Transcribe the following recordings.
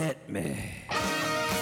Hit me.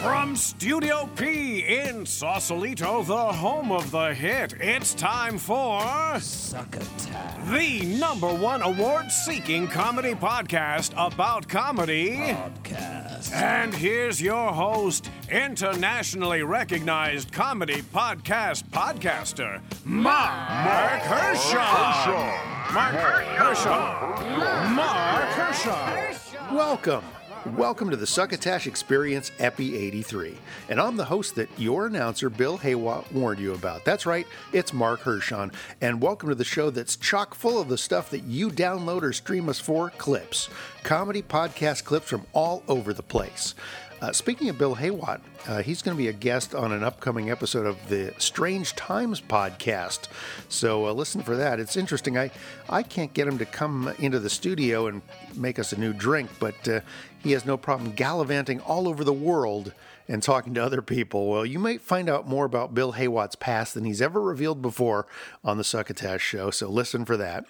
From Studio P in Sausalito, the home of the hit, it's time for Succotash. the number one award seeking comedy podcast about comedy. Podcast. And here's your host, internationally recognized comedy podcast podcaster, Mark Hershaw. Mark Hershaw. Mark Hershaw. Welcome. Welcome to the Succotash Experience Epi 83. And I'm the host that your announcer, Bill Haywatt, warned you about. That's right, it's Mark Hershon. And welcome to the show that's chock full of the stuff that you download or stream us for clips. Comedy podcast clips from all over the place. Uh, speaking of Bill Haywatt, uh, he's going to be a guest on an upcoming episode of the Strange Times podcast. So uh, listen for that. It's interesting. I, I can't get him to come into the studio and make us a new drink, but uh, he has no problem gallivanting all over the world and talking to other people. Well, you might find out more about Bill Haywatt's past than he's ever revealed before on the Succotash Show, so listen for that.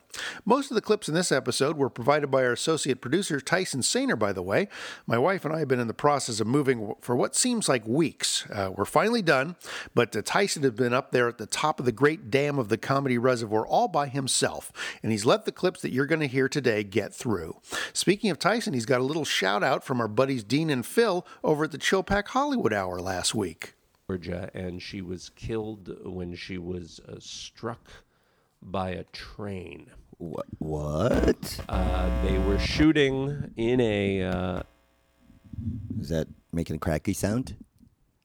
Most of the clips in this episode were provided by our associate producer, Tyson Sainer, by the way. My wife and I have been in the process of moving for what seems like weeks. Uh, we're finally done, but uh, Tyson has been up there at the top of the great dam of the comedy reservoir all by himself, and he's let the clips that you're going to hear today get through. Speaking of Tyson, he's got a little shout out from our buddies Dean and Phil over at the Chillpack Hollywood Hour last week. Georgia, and she was killed when she was uh, struck by a train. What? What? Uh, they were shooting in a. Uh, Is that making a cracky sound?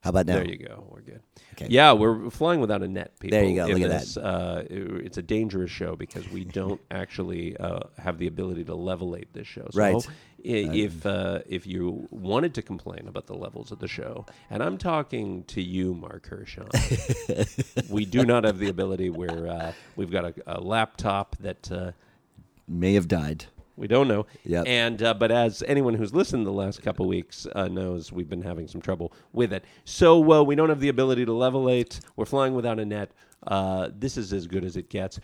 How about now? there you go. We're good. Okay. Yeah, we're flying without a net. People. There you go, In look at that. Uh, it- it's a dangerous show because we don't actually uh, have the ability to levelate this show. So Right. If uh, if you wanted to complain about the levels of the show, and I'm talking to you, Mark Hershon, we do not have the ability where uh, we've got a, a laptop that. Uh, May have died. We don't know. Yep. And uh, but as anyone who's listened the last couple weeks uh, knows, we've been having some trouble with it. So uh, we don't have the ability to levelate. We're flying without a net. Uh, this is as good as it gets.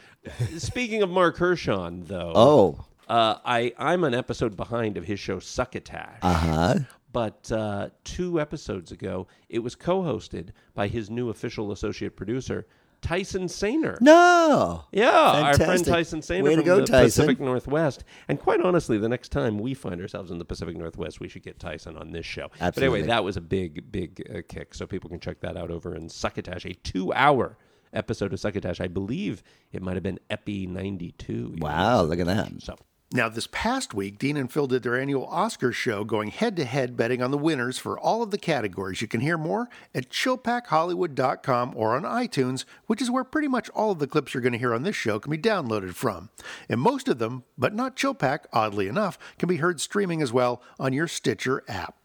Speaking of Mark Hershon, though, Oh. Uh, I I'm an episode behind of his show Succotash. Uh huh. But uh, two episodes ago, it was co-hosted by his new official associate producer, Tyson Sainer. No. Yeah, our friend Tyson Sainer Way from go, the Tyson. Pacific Northwest. And quite honestly, the next time we find ourselves in the Pacific Northwest, we should get Tyson on this show. Absolutely. But anyway, that was a big, big uh, kick. So people can check that out over in Succotash, a two-hour episode of Succotash. I believe it might have been Epi 92. Wow, look at that. So Now, this past week, Dean and Phil did their annual Oscars show going head to head betting on the winners for all of the categories. You can hear more at chillpackhollywood.com or on iTunes, which is where pretty much all of the clips you're going to hear on this show can be downloaded from. And most of them, but not Chillpack, oddly enough, can be heard streaming as well on your Stitcher app.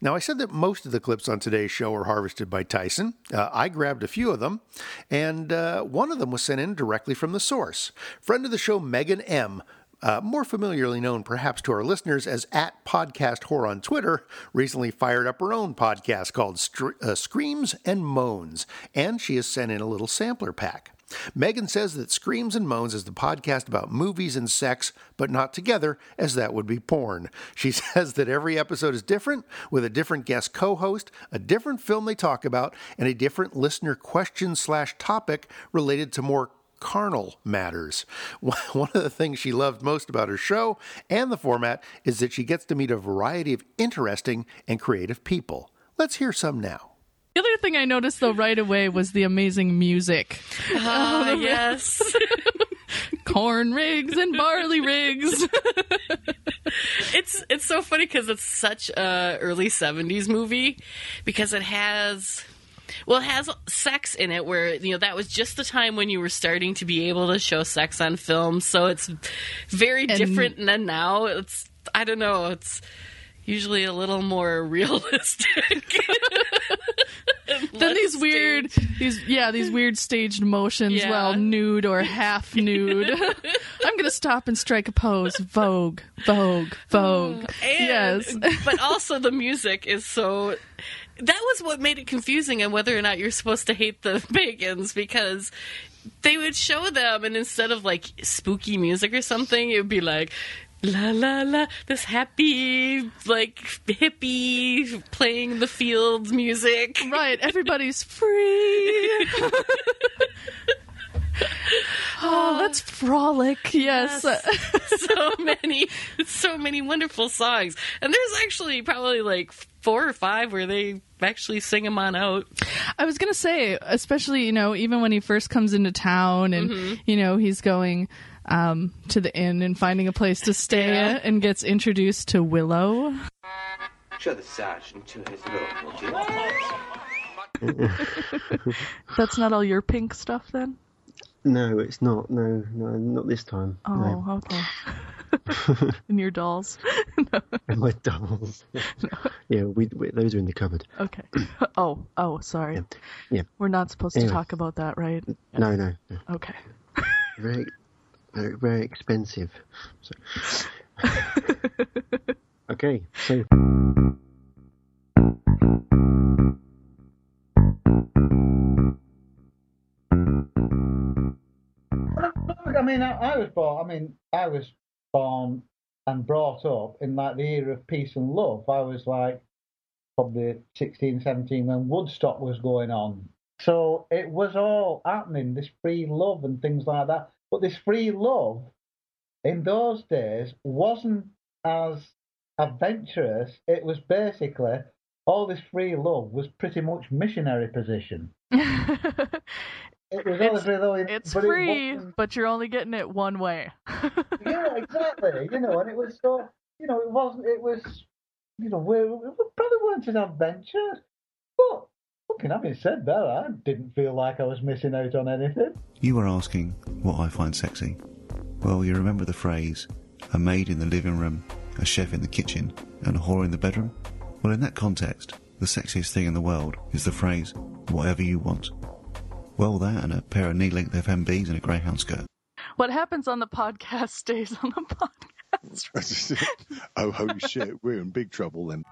Now, I said that most of the clips on today's show were harvested by Tyson. Uh, I grabbed a few of them, and uh, one of them was sent in directly from the source. Friend of the show, Megan M., uh, more familiarly known perhaps to our listeners as at Podcast Whore on Twitter, recently fired up her own podcast called Str- uh, Screams and Moans, and she has sent in a little sampler pack. Megan says that Screams and Moans is the podcast about movies and sex, but not together, as that would be porn. She says that every episode is different, with a different guest co host, a different film they talk about, and a different listener question slash topic related to more carnal matters. One of the things she loved most about her show and the format is that she gets to meet a variety of interesting and creative people. Let's hear some now. The other thing I noticed though right away was the amazing music. Ah, yes. Corn rigs and barley rigs. it's it's so funny because it's such a early '70s movie because it has. Well, it has sex in it, where you know that was just the time when you were starting to be able to show sex on film. So it's very And- different than now. It's I don't know. It's usually a little more realistic. then these weird these yeah, these weird staged motions Yeah. while nude or half nude. I'm gonna stop and strike a pose. Vogue, Vogue, Vogue. And, yes. but also the music is so. That was what made it confusing and whether or not you're supposed to hate the pagans because they would show them, and instead of like spooky music or something, it would be like la la la, this happy like hippie playing the fields music. Right, everybody's free. oh, let's frolic. Yes. so many, so many wonderful songs, and there's actually probably like four or five where they actually sing him on out. I was going to say, especially, you know, even when he first comes into town and, you know, he's going um, to the inn and finding a place to stay Yeah. and gets introduced to Willow. Show the sergeant to his room, would you? That's not all your pink stuff then? No, it's not. No, no, not this time. Oh, no. Oh, okay. and your dolls. And my dolls. yeah, we, we those are in the cupboard. Okay. Oh, oh, sorry. Yeah. We're not supposed Anyway. to talk about that, right? No, no, no. Okay. Very, very, very expensive. So. okay, so I mean, I, was born. I mean, I was born and brought up in like the era of peace and love. I was like probably 16, 17 when Woodstock was going on. So it was all happening, this free love and things like that. But this free love in those days wasn't as adventurous. It was basically all this free love was pretty much missionary position. It was It's- obviously though, it- It's but free, wasn't- but you're only getting it one way. yeah, exactly. You know, and it was so. You know, it wasn't. It was. You know, we, we probably weren't as adventurous. But fucking having said that, I didn't feel like I was missing out on anything. You were asking what I find sexy. Well, you remember the phrase, a maid in the living room, a chef in the kitchen, and a whore in the bedroom? Well, in that context, the sexiest thing in the world is the phrase, whatever you want. Well, that and a pair of knee-length FMBs and a greyhound skirt. What happens on the podcast stays on the podcast. oh, holy shit, we're in big trouble then.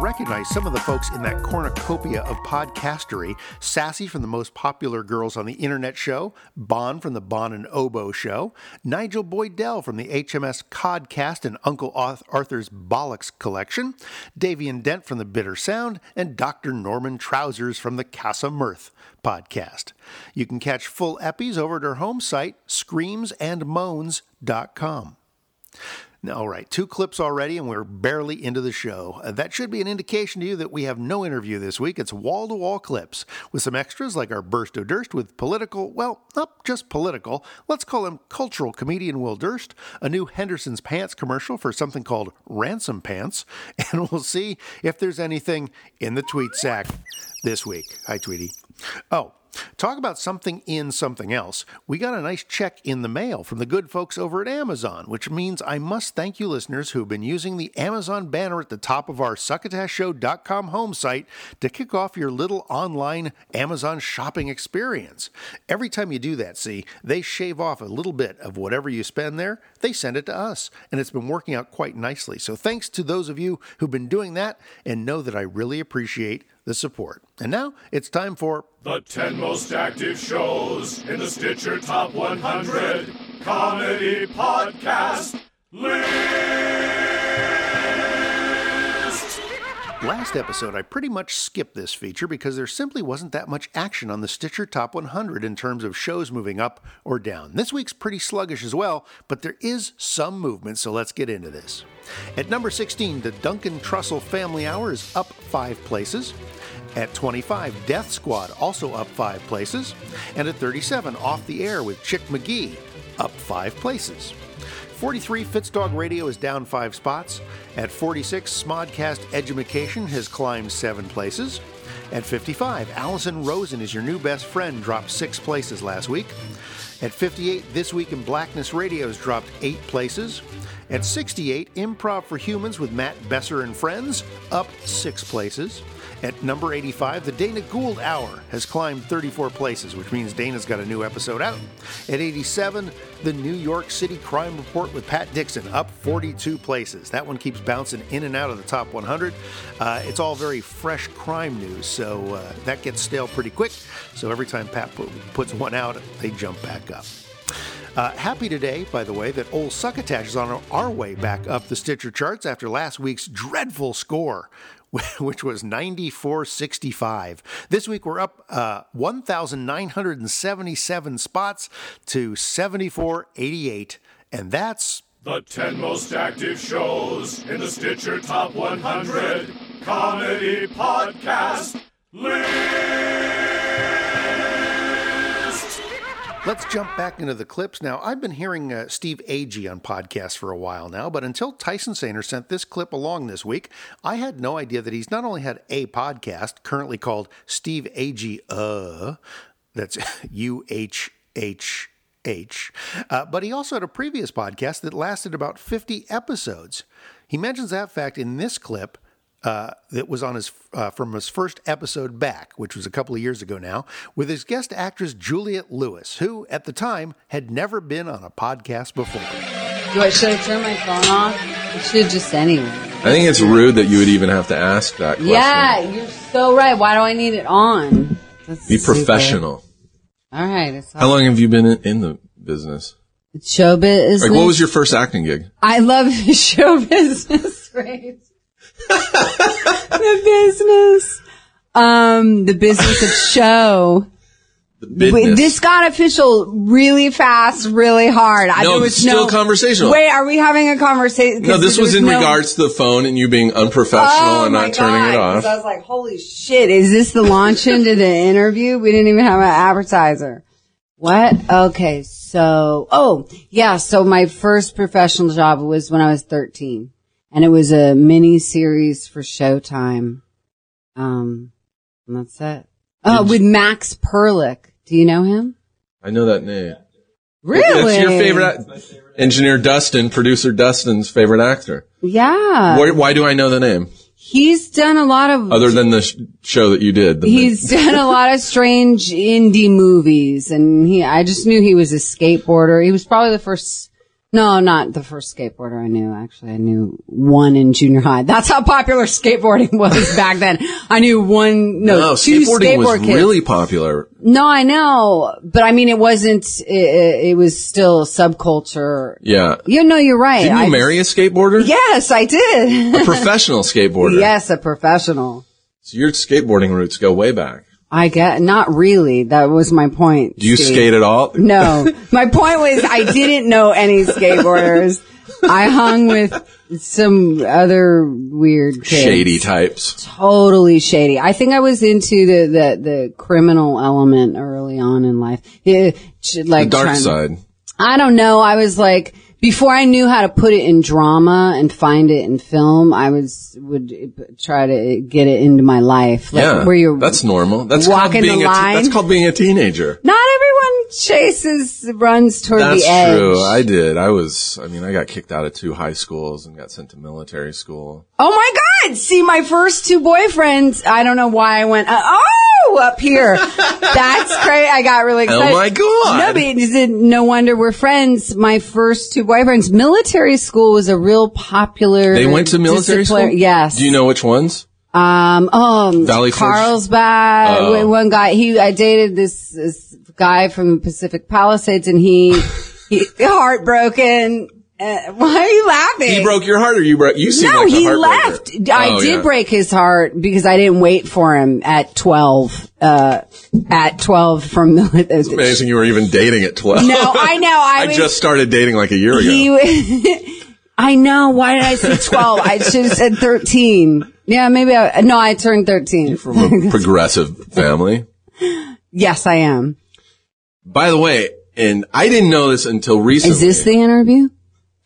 Recognized some of the folks in that cornucopia of podcastery Sassy from the Most Popular Girls on the Internet show, Bon from the Bon and Oboe show, Nigel Boydell from the HMS Codcast and Uncle Arthur's Bollocks collection, Davian Dent from the Bitter Sound, and Dr. Norman Trousers from the Casa Mirth podcast. You can catch full eppies over at our home site, screamsandmoans.com. All right, two clips already, and we're barely into the show. Uh, that should be an indication to you that we have no interview this week. It's wall to wall clips with some extras like our Burst o' Durst with political, well, not just political, let's call him cultural comedian Will Durst, a new Henderson's Pants commercial for something called Ransom Pants, and we'll see if there's anything in the tweet sack this week. Hi, Tweety. Oh, Talk about something in something else. We got a nice check in the mail from the good folks over at Amazon, which means I must thank you listeners who've been using the Amazon banner at the top of our succotashshow.com home site to kick off your little online Amazon shopping experience. Every time you do that, see, they shave off a little bit of whatever you spend there, they send it to us, and it's been working out quite nicely. So thanks to those of you who've been doing that and know that I really appreciate the support. And now it's time for The 10 most active shows in the Stitcher Top 100 Comedy Podcast List. Last episode, I pretty much skipped this feature because there simply wasn't that much action on the Stitcher Top 100 in terms of shows moving up or down. This week's pretty sluggish as well, but there is some movement, so let's get into this. At number 16, the Duncan Trussell Family Hour is up five places. At 25, Death Squad also up five places. And at 37, Off the Air with Chick McGee, up five places. 43, Fitzdog Radio is down five spots. At 46, Smodcast Edumacation has climbed seven places. At 55, Allison Rosen is your new best friend, dropped six places last week. At 58, This Week in Blackness Radio has dropped eight places. At 68, Improv for Humans with Matt Besser and Friends, up six places. At number 85, the Dana Gould Hour has climbed 34 places, which means Dana's got a new episode out. At 87, the New York City Crime Report with Pat Dixon, up 42 places. That one keeps bouncing in and out of the top 100. Uh, it's all very fresh crime news, so uh, that gets stale pretty quick. So every time Pat pu- puts one out, they jump back up. Uh, happy today, by the way, that Old Succotash is on our way back up the Stitcher charts after last week's dreadful score, which was 94.65. This week we're up uh, 1,977 spots to 74.88, and that's The 10 most active shows in the Stitcher Top 100 Comedy Podcast List. Let's jump back into the clips now. I've been hearing uh, Steve Agee on podcasts for a while now, but until Tyson Sainer sent this clip along this week, I had no idea that he's not only had a podcast currently called Steve Agee Uh, that's U H H H, uh, but he also had a previous podcast that lasted about 50 episodes. He mentions that fact in this clip uh, that was on his uh, from his first episode back, which was a couple of years ago now, with his guest actress Juliette Lewis, who at the time had never been on a podcast before. Do I should I turn my phone off? I should just anyway. I think it's rude that you would even have to ask that question. Yeah, you're so right. Why do I need it on? That's Be stupid. professional. All right. It's How long have you been in, in the business? Show business. Like, what was your first acting gig? I love show business. Great. the business. Um, the business of show. Wait, this got official really fast, really hard. I, No, there was it's still no conversational. Wait, are we having a conversation? No, this was in no- regards to the phone and you being unprofessional Oh and not turning God, it 'cause off. I was like, holy shit, is this the launch into the interview? We didn't even have an advertiser. What? Okay, so, oh, yeah, so my first professional job was when I was 13. And it was a mini series for Showtime. Um, and that's it. Oh, with Max Perlich. Do you know him? I know that name. Really? That's your favorite engineer Dustin, producer Dustin's favorite actor. Yeah. Why, why do I know the name? He's done a lot of Other than the sh- show that you did. He's done a lot of strange indie movies and he, I just knew he was a skateboarder. He was probably the first, no, not the first skateboarder I knew. Actually, I knew one in junior high. That's how popular skateboarding was back then. I knew one, no, no, two skateboarding was skateboard kids. really popular. no, I know, but I mean, it wasn't, it, it was still subculture. Yeah. You know, you're right. Didn't you I marry a skateboarder? Yes, I did. A professional skateboarder. yes, a professional. So your skateboarding roots go way back. I get, not really. That was my point. Do you Steve. skate at all? No. My point was I didn't know any skateboarders. I hung with some other weird kids. Shady types. Totally shady. I think I was into the, the, the criminal element early on in life. Yeah, like the dark trying- side. I don't know. I was like, before I knew how to put it in drama and find it in film, I was, would try to get it into my life. Like, yeah. Where you're that's normal. That's called walking being the a te- that's called being a teenager. Not everyone chases, runs toward That's the edge. That's true. I did. I was, I mean, I got kicked out of two high schools and got sent to military school. Oh my God! See, my first two boyfriends. I don't know why I went. Uh, oh, up here. That's great. I got really excited. Oh my God. No, but is it, no wonder we're friends. My first two boyfriends. Military school was a real popular. They went to military school? Yes. Do you know which ones? Um, um, Valley Forge? Carlsbad. Oh. One guy, he, I dated this, this guy from Pacific Palisades and he, he heartbroken. Uh, why are you laughing? He broke your heart or you broke, you seem no, like he left. I Oh, did yeah. break his heart because I didn't wait for him at 12, uh, at 12 from the, It's amazing you were even dating at 12. No, I know, I I was- just started dating like a year ago. he, I know. Why did I say 12? I should have said 13. Yeah, maybe I, no, I turned 13. From a progressive family. yes, I am. By the way, and I didn't know this until recently. Is this the interview?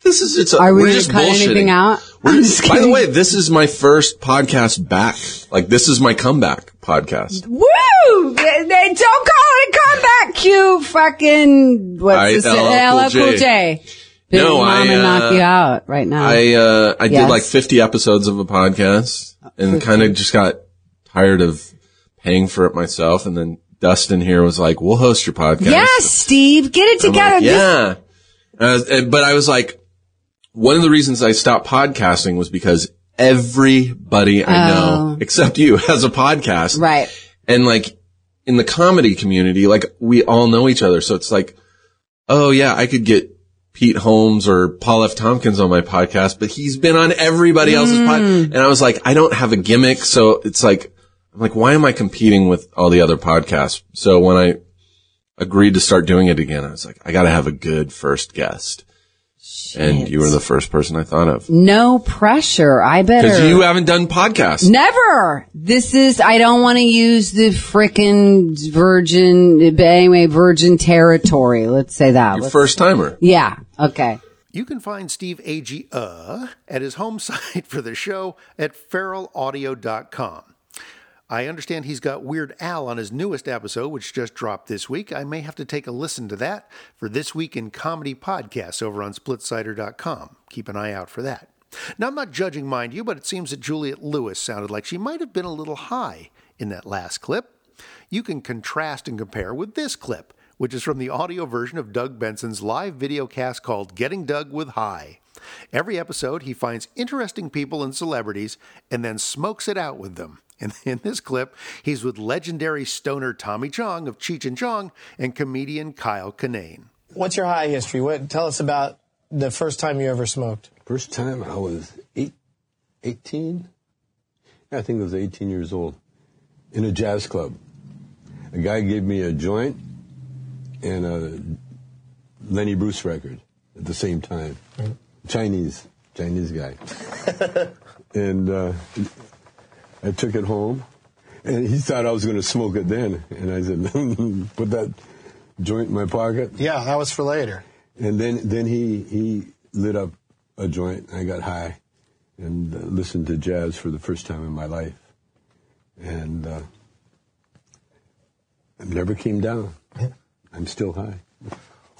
This is it's. A, Are we we're just cut anything out? We're just- just by the way, this is my first podcast back. Like this is my comeback podcast. Woo! They, they don't call it a comeback. Cue fucking what's I- this? LL LL Cool J. J. Big No, I, uh, knock you out right now. I uh I Yes. did like 50 episodes of a podcast and kind of just got tired of paying for it myself. And then Dustin here was like, "We'll host your podcast." yes, Steve, get it together. like, yeah. Uh, but I was like, one of the reasons I stopped podcasting was because everybody I know, Oh. except you, has a podcast. Right. And like in the comedy community, like we all know each other. So it's like, oh yeah, I could get Pete Holmes or Paul F. Tompkins on my podcast, but he's been on everybody else's Mm. podcast. And I was like, I don't have a gimmick. So it's like, I'm like, why am I competing with all the other podcasts? So when I agreed to start doing it again, I was like, I got to have a good first guest. And you were the first person I thought of. No pressure. I better. Because you haven't done podcasts. Never. This is, I don't want to use the frickin' virgin, anyway, virgin territory. Let's say that. Your Let's- first timer. Yeah. Okay. You can find Steve Agee uh, at his home site for the show at feralaudio.com. I understand he's got Weird Al on his newest episode, which just dropped this week. I may have to take a listen to that for This Week in Comedy Podcasts over on splitsider.com. Keep an eye out for that. Now, I'm not judging, mind you, but it seems that Juliette Lewis sounded like she might have been a little high in that last clip. You can contrast and compare with this clip, which is from the audio version of Doug Benson's live video cast called Getting Doug with High. Every episode, he finds interesting people and celebrities and then smokes it out with them. And in this clip, he's with legendary stoner Tommy Chong of Cheech and Chong and comedian Kyle Kinane. What's your high history? What tell us about the first time you ever smoked? First time I was eight, 18. I think I was 18 years old in a jazz club. A guy gave me a joint and a Lenny Bruce record at the same time. Chinese, Chinese guy. and uh, I took it home, and he thought I was going to smoke it then. And I said, put that joint in my pocket. Yeah, that was for later. And then, then he, he lit up a joint. I got high and uh, listened to jazz for the first time in my life. And uh, I never came down. I'm still high.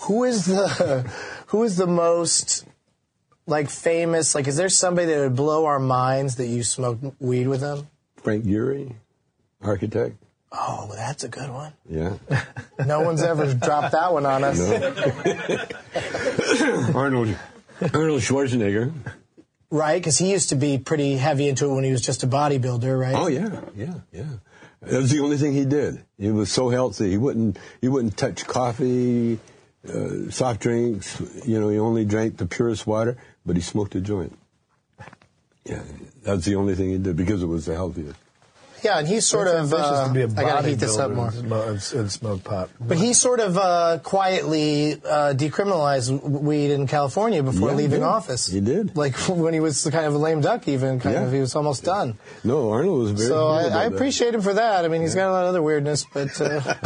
Who is the who is the most like famous? Like, is there somebody that would blow our minds that you smoked weed with them? Frank Gehry, architect. Oh, that's a good one. Yeah. No one's ever dropped that one on us. Arnold, Arnold Schwarzenegger. Right, because he used to be pretty heavy into it when he was just a bodybuilder, right? Oh yeah, yeah, yeah. That was the only thing he did. He was so healthy. He wouldn't he wouldn't touch coffee, uh, soft drinks. You know, he only drank the purest water. But he smoked a joint. Yeah, that's the only thing he did because it was the healthiest. Yeah, and he's sort of. ambitious Uh, to be a I gotta heat this up more. and smo- and, and smoke pot. But he sort of uh, quietly uh, decriminalized weed in California before Yeah, leaving yeah. office. He did. Like when he was kind of a lame duck, even kind Yeah. of, he was almost done. No, Arnold was very. So I, about I that. appreciate him for that. I mean, he's got a lot of other weirdness, but uh,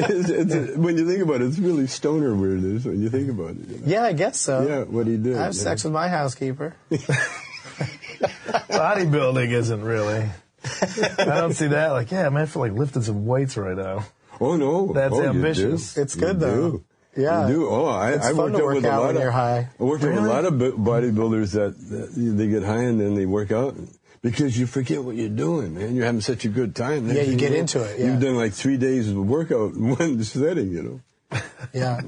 It's- it's- when you think about it, it's really stoner weirdness when you think about it. you know? yeah, I guess so. Yeah, what he did. I have sex with my housekeeper. Bodybuilding isn't really. I don't see that. Like, yeah, man, I feel like lifting some weights right now. Oh no, That's oh, ambitious. do. It's good, You though. do. Yeah. You do. Oh, I, It's I fun worked to out work with a out lot when of. high. I worked with a lot of bodybuilders that, that they get high and then they work out because you forget what you're doing, man. You're having such a good time. Next Yeah, you thing get know, into it, yeah. You've done like three days of workout in one setting, you know. Yeah.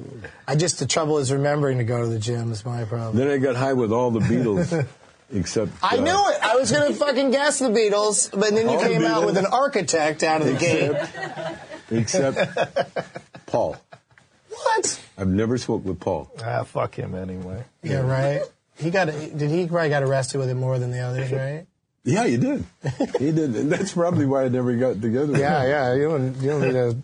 I just, the trouble is remembering to go to the gym is my problem. Then I got high with all the Beatles, except. I uh, knew it. I was going to fucking guess the Beatles, but then you All the came out with an architect out of the gate. Except Paul. What? I've never smoked with Paul. Ah, fuck him anyway. Yeah, right. He got did he probably got arrested with it more than the others, right? Yeah, you did. He did, and that's probably why I never got together. with Yeah, him. yeah. You don't you don't need a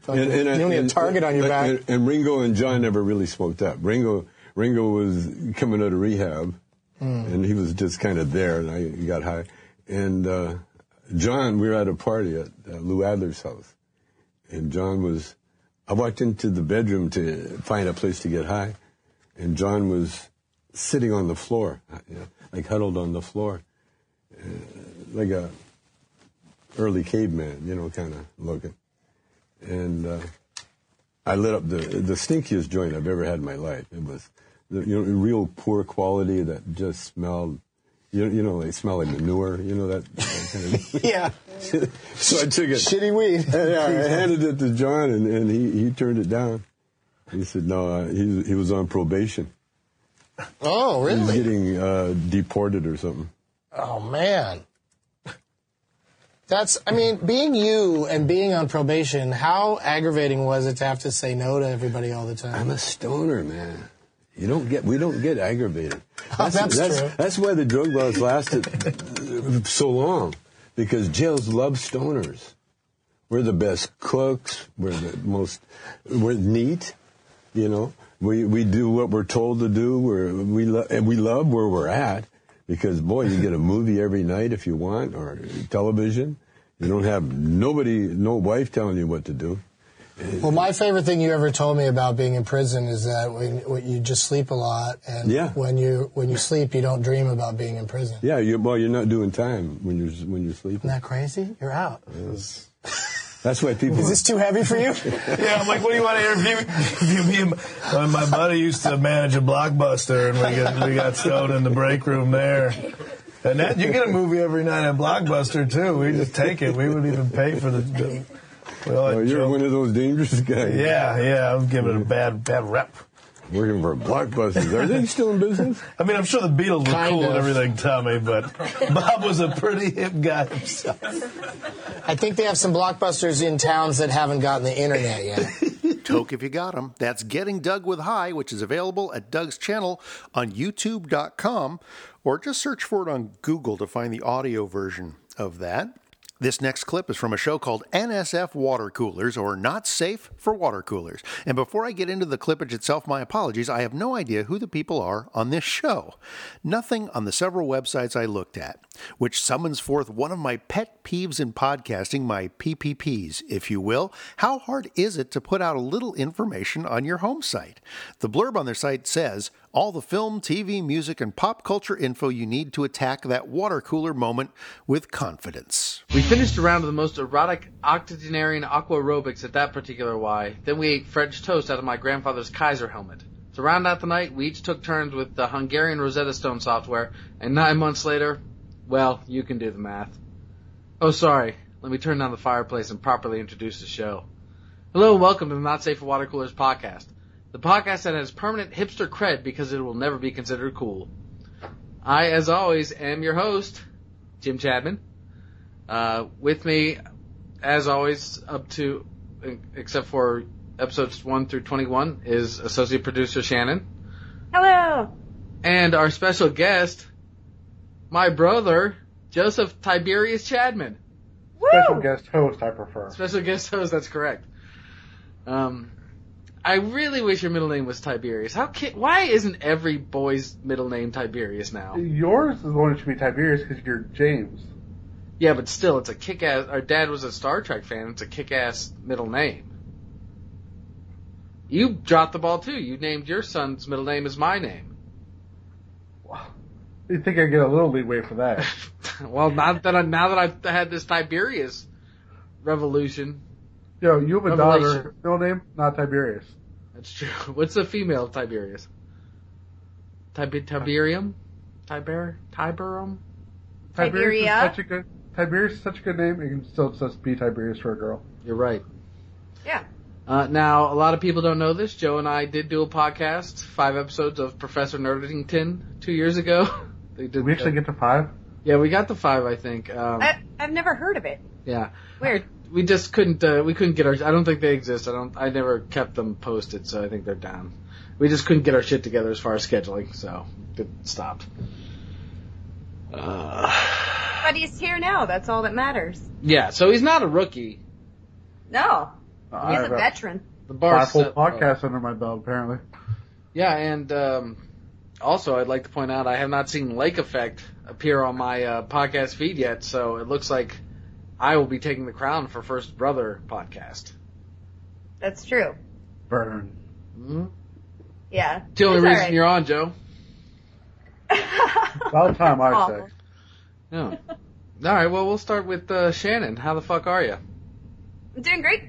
fucking, you don't need a target on your back. And, and Ringo and John never really smoked up. Ringo Ringo was coming out of rehab, Hmm. and he was just kind of there, and I got high. And uh, John, we were at a party at uh, Lou Adler's house, and John was. I walked into the bedroom to find a place to get high, and John was sitting on the floor, uh, you know, like huddled on the floor, uh, like a early caveman, you know, kind of looking. And uh, I lit up the the stinkiest joint I've ever had in my life. It was, the, you know, real poor quality that just smelled, you, you know, they smell like manure. You know that, that kind of. Yeah. so I took it. Shitty weed. Yeah, I handed it to John, and, and he, he turned it down. He said, "No, uh, he he was on probation. Oh, He was getting uh, deported or something." Oh man. That's, I mean, being you and being on probation, how aggravating was it to have to say no to everybody all the time? I'm a stoner, man. You don't get, we don't get aggravated. Oh, that's that's, true. that's why the drug laws lasted so long, because jails love stoners. We're the best cooks. We're the most, we're neat, you know. We, we do what we're told to do. We're, we, lo- and we love where we're at because boy, you get a movie every night if you want or television. You don't have nobody, no wife telling you what to do. Well, my favorite thing you ever told me about being in prison is that when, when you just sleep a lot, and Yeah. when you when you sleep, you don't dream about being in prison. Yeah, you, well, you're not doing time when you're when you're sleeping. Isn't that crazy? You're out. That's why people. Is this too heavy for you? Yeah, I'm like, what do you want to interview? interview me? and my- my buddy used to manage a blockbuster, and we got we got stoned in the break room there. And that you get a movie every night at Blockbuster too. We just take it. We wouldn't even pay for the. the well, Oh, you're one of those dangerous guys. Yeah, yeah. I'm giving it a bad bad rep. Working for Blockbusters. Are they still in business? I mean, I'm sure the Beatles were Kind cool and everything, Tommy, but Bob was a pretty hip guy himself. I think they have some blockbusters in towns that haven't gotten the internet yet. Toke if you got 'em. That's Getting Doug with High, which is available at Doug's channel on YouTube.com, or just search for it on Google to find the audio version of that. This next clip is from a show called NSF Water Coolers, or Not Safe for Water Coolers. And before I get into the clippage itself, my apologies, I have no idea who the people are on this show. Nothing on the several websites I looked at, which summons forth one of my pet peeves in podcasting, my PPPs, if you will. How hard is it to put out a little information on your home site? The blurb on their site says, all the film, TV, music, and pop culture info you need to attack that water cooler moment with confidence. We finished a round of the most erotic octogenarian aqua aerobics at that particular Y. Then we ate French toast out of my grandfather's Kaiser helmet. To round out the night, we each took turns with the Hungarian Rosetta Stone software, and nine months later, well, you can do the math. Oh, sorry. Let me turn down the fireplace and properly introduce the show. Hello and welcome to the Not Safe for Water Coolers podcast. The podcast that has permanent hipster cred because it will never be considered cool. I, as always, am your host, Jim Chadman. Uh, with me, as always, up to, except for episodes 1 through 21, is associate producer Shannon. Hello. And our special guest, my brother, Joseph Tiberius Chadman. Special guest host, I prefer. Special guest host, that's correct. Um, I really wish your middle name was Tiberius. How ki- why isn't every boy's middle name Tiberius now? Yours is the one that should be Tiberius because you're James. Yeah, but still, it's a kick-ass. Our dad was a Star Trek fan. It's a kick-ass middle name. You dropped the ball too. You named your son's middle name as my name. Well You think I get a little leeway for that? well, now that I, now that I've had this Tiberius revolution, Yo, you have a Revelation. daughter. Middle name not Tiberius. that's true. What's the female of Tiberius? Tib- Tiberium, Tiber, Tiberum. Tiberius Tiberia. is such a good. Tiberius is such a good name. It can still just be Tiberius for a girl. You're right. Yeah. Uh, now, a lot of people don't know this. Joe and I did do a podcast, five episodes of Professor Nerdington two years ago. they did. we actually get to five? Yeah, we got the five, I think. Um, I, I've never heard of it. yeah, Weird. We just couldn't. Uh, we couldn't get our. I don't think they exist. I don't. I never kept them posted, so I think they're down. We just couldn't get our shit together as far as scheduling, so it stopped. Uh, But he's here now. That's all that matters. yeah, so he's not a rookie. No. I He's a veteran. The bar Five full set- podcasts under my belt, apparently. Yeah, and um, also I'd like to point out I have not seen Lake Effect appear on my uh, podcast feed yet, so it looks like I will be taking the crown for First Brother podcast. That's true. Burn. Mm-hmm. Yeah. It's the only It's reason right. you're on, Joe. About time, I'd say. No. All right, well we'll start with uh, Shannon. How the fuck are you? I'm doing great.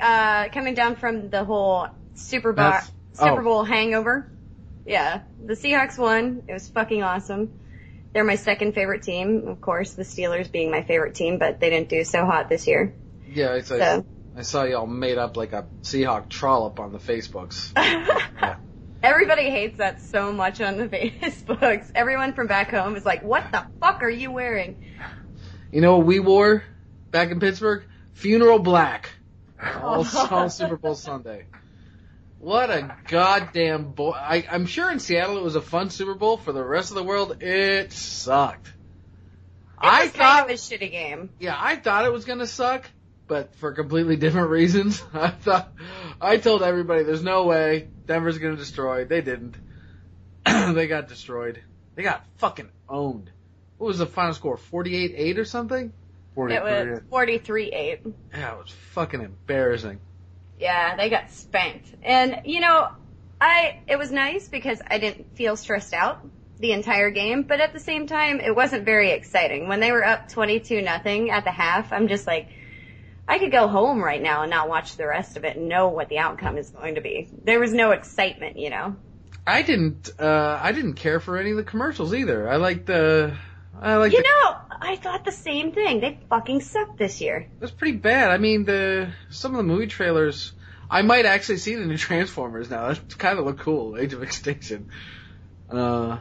Uh, coming down from the whole Super Bowl, That's- Super oh. Bowl hangover. Yeah. The Seahawks won. It was fucking awesome. They're my second favorite team. Of course, the Steelers being my favorite team, but they didn't do so hot this year. Yeah, I saw, So- I saw y'all made up like a Seahawk trollop on the Facebooks. Everybody hates that so much on the Facebooks. Everyone from back home is like, what the fuck are you wearing? You know what we wore? back in Pittsburgh, Funeral Black. All, all Super Bowl Sunday. What a goddamn boy! I, I'm sure in Seattle it was a fun Super Bowl. For the rest of the world, it sucked. I thought It was thought kind of a shitty game. yeah, I thought it was gonna suck, but for completely different reasons. I thought I told everybody there's no way Denver's gonna destroy. They didn't. they got destroyed. They got fucking owned. What was the final score? 48-8 or something? It was 43-8. Yeah, it was fucking embarrassing. Yeah, they got spanked. And you know, I it was nice because I didn't feel stressed out the entire game, but at the same time it wasn't very exciting. When they were up 22 nothing at the half, I'm just like I could go home right now and not watch the rest of it and know what the outcome is going to be. There was no excitement, you know. I didn't. Uh, I didn't care for any of the commercials either. I liked the. I like. You the, know, I thought the same thing. They fucking sucked this year. It was pretty bad. I mean, the some of the movie trailers. I might actually see the new Transformers now. That kind of look cool. Age of Extinction. Uh,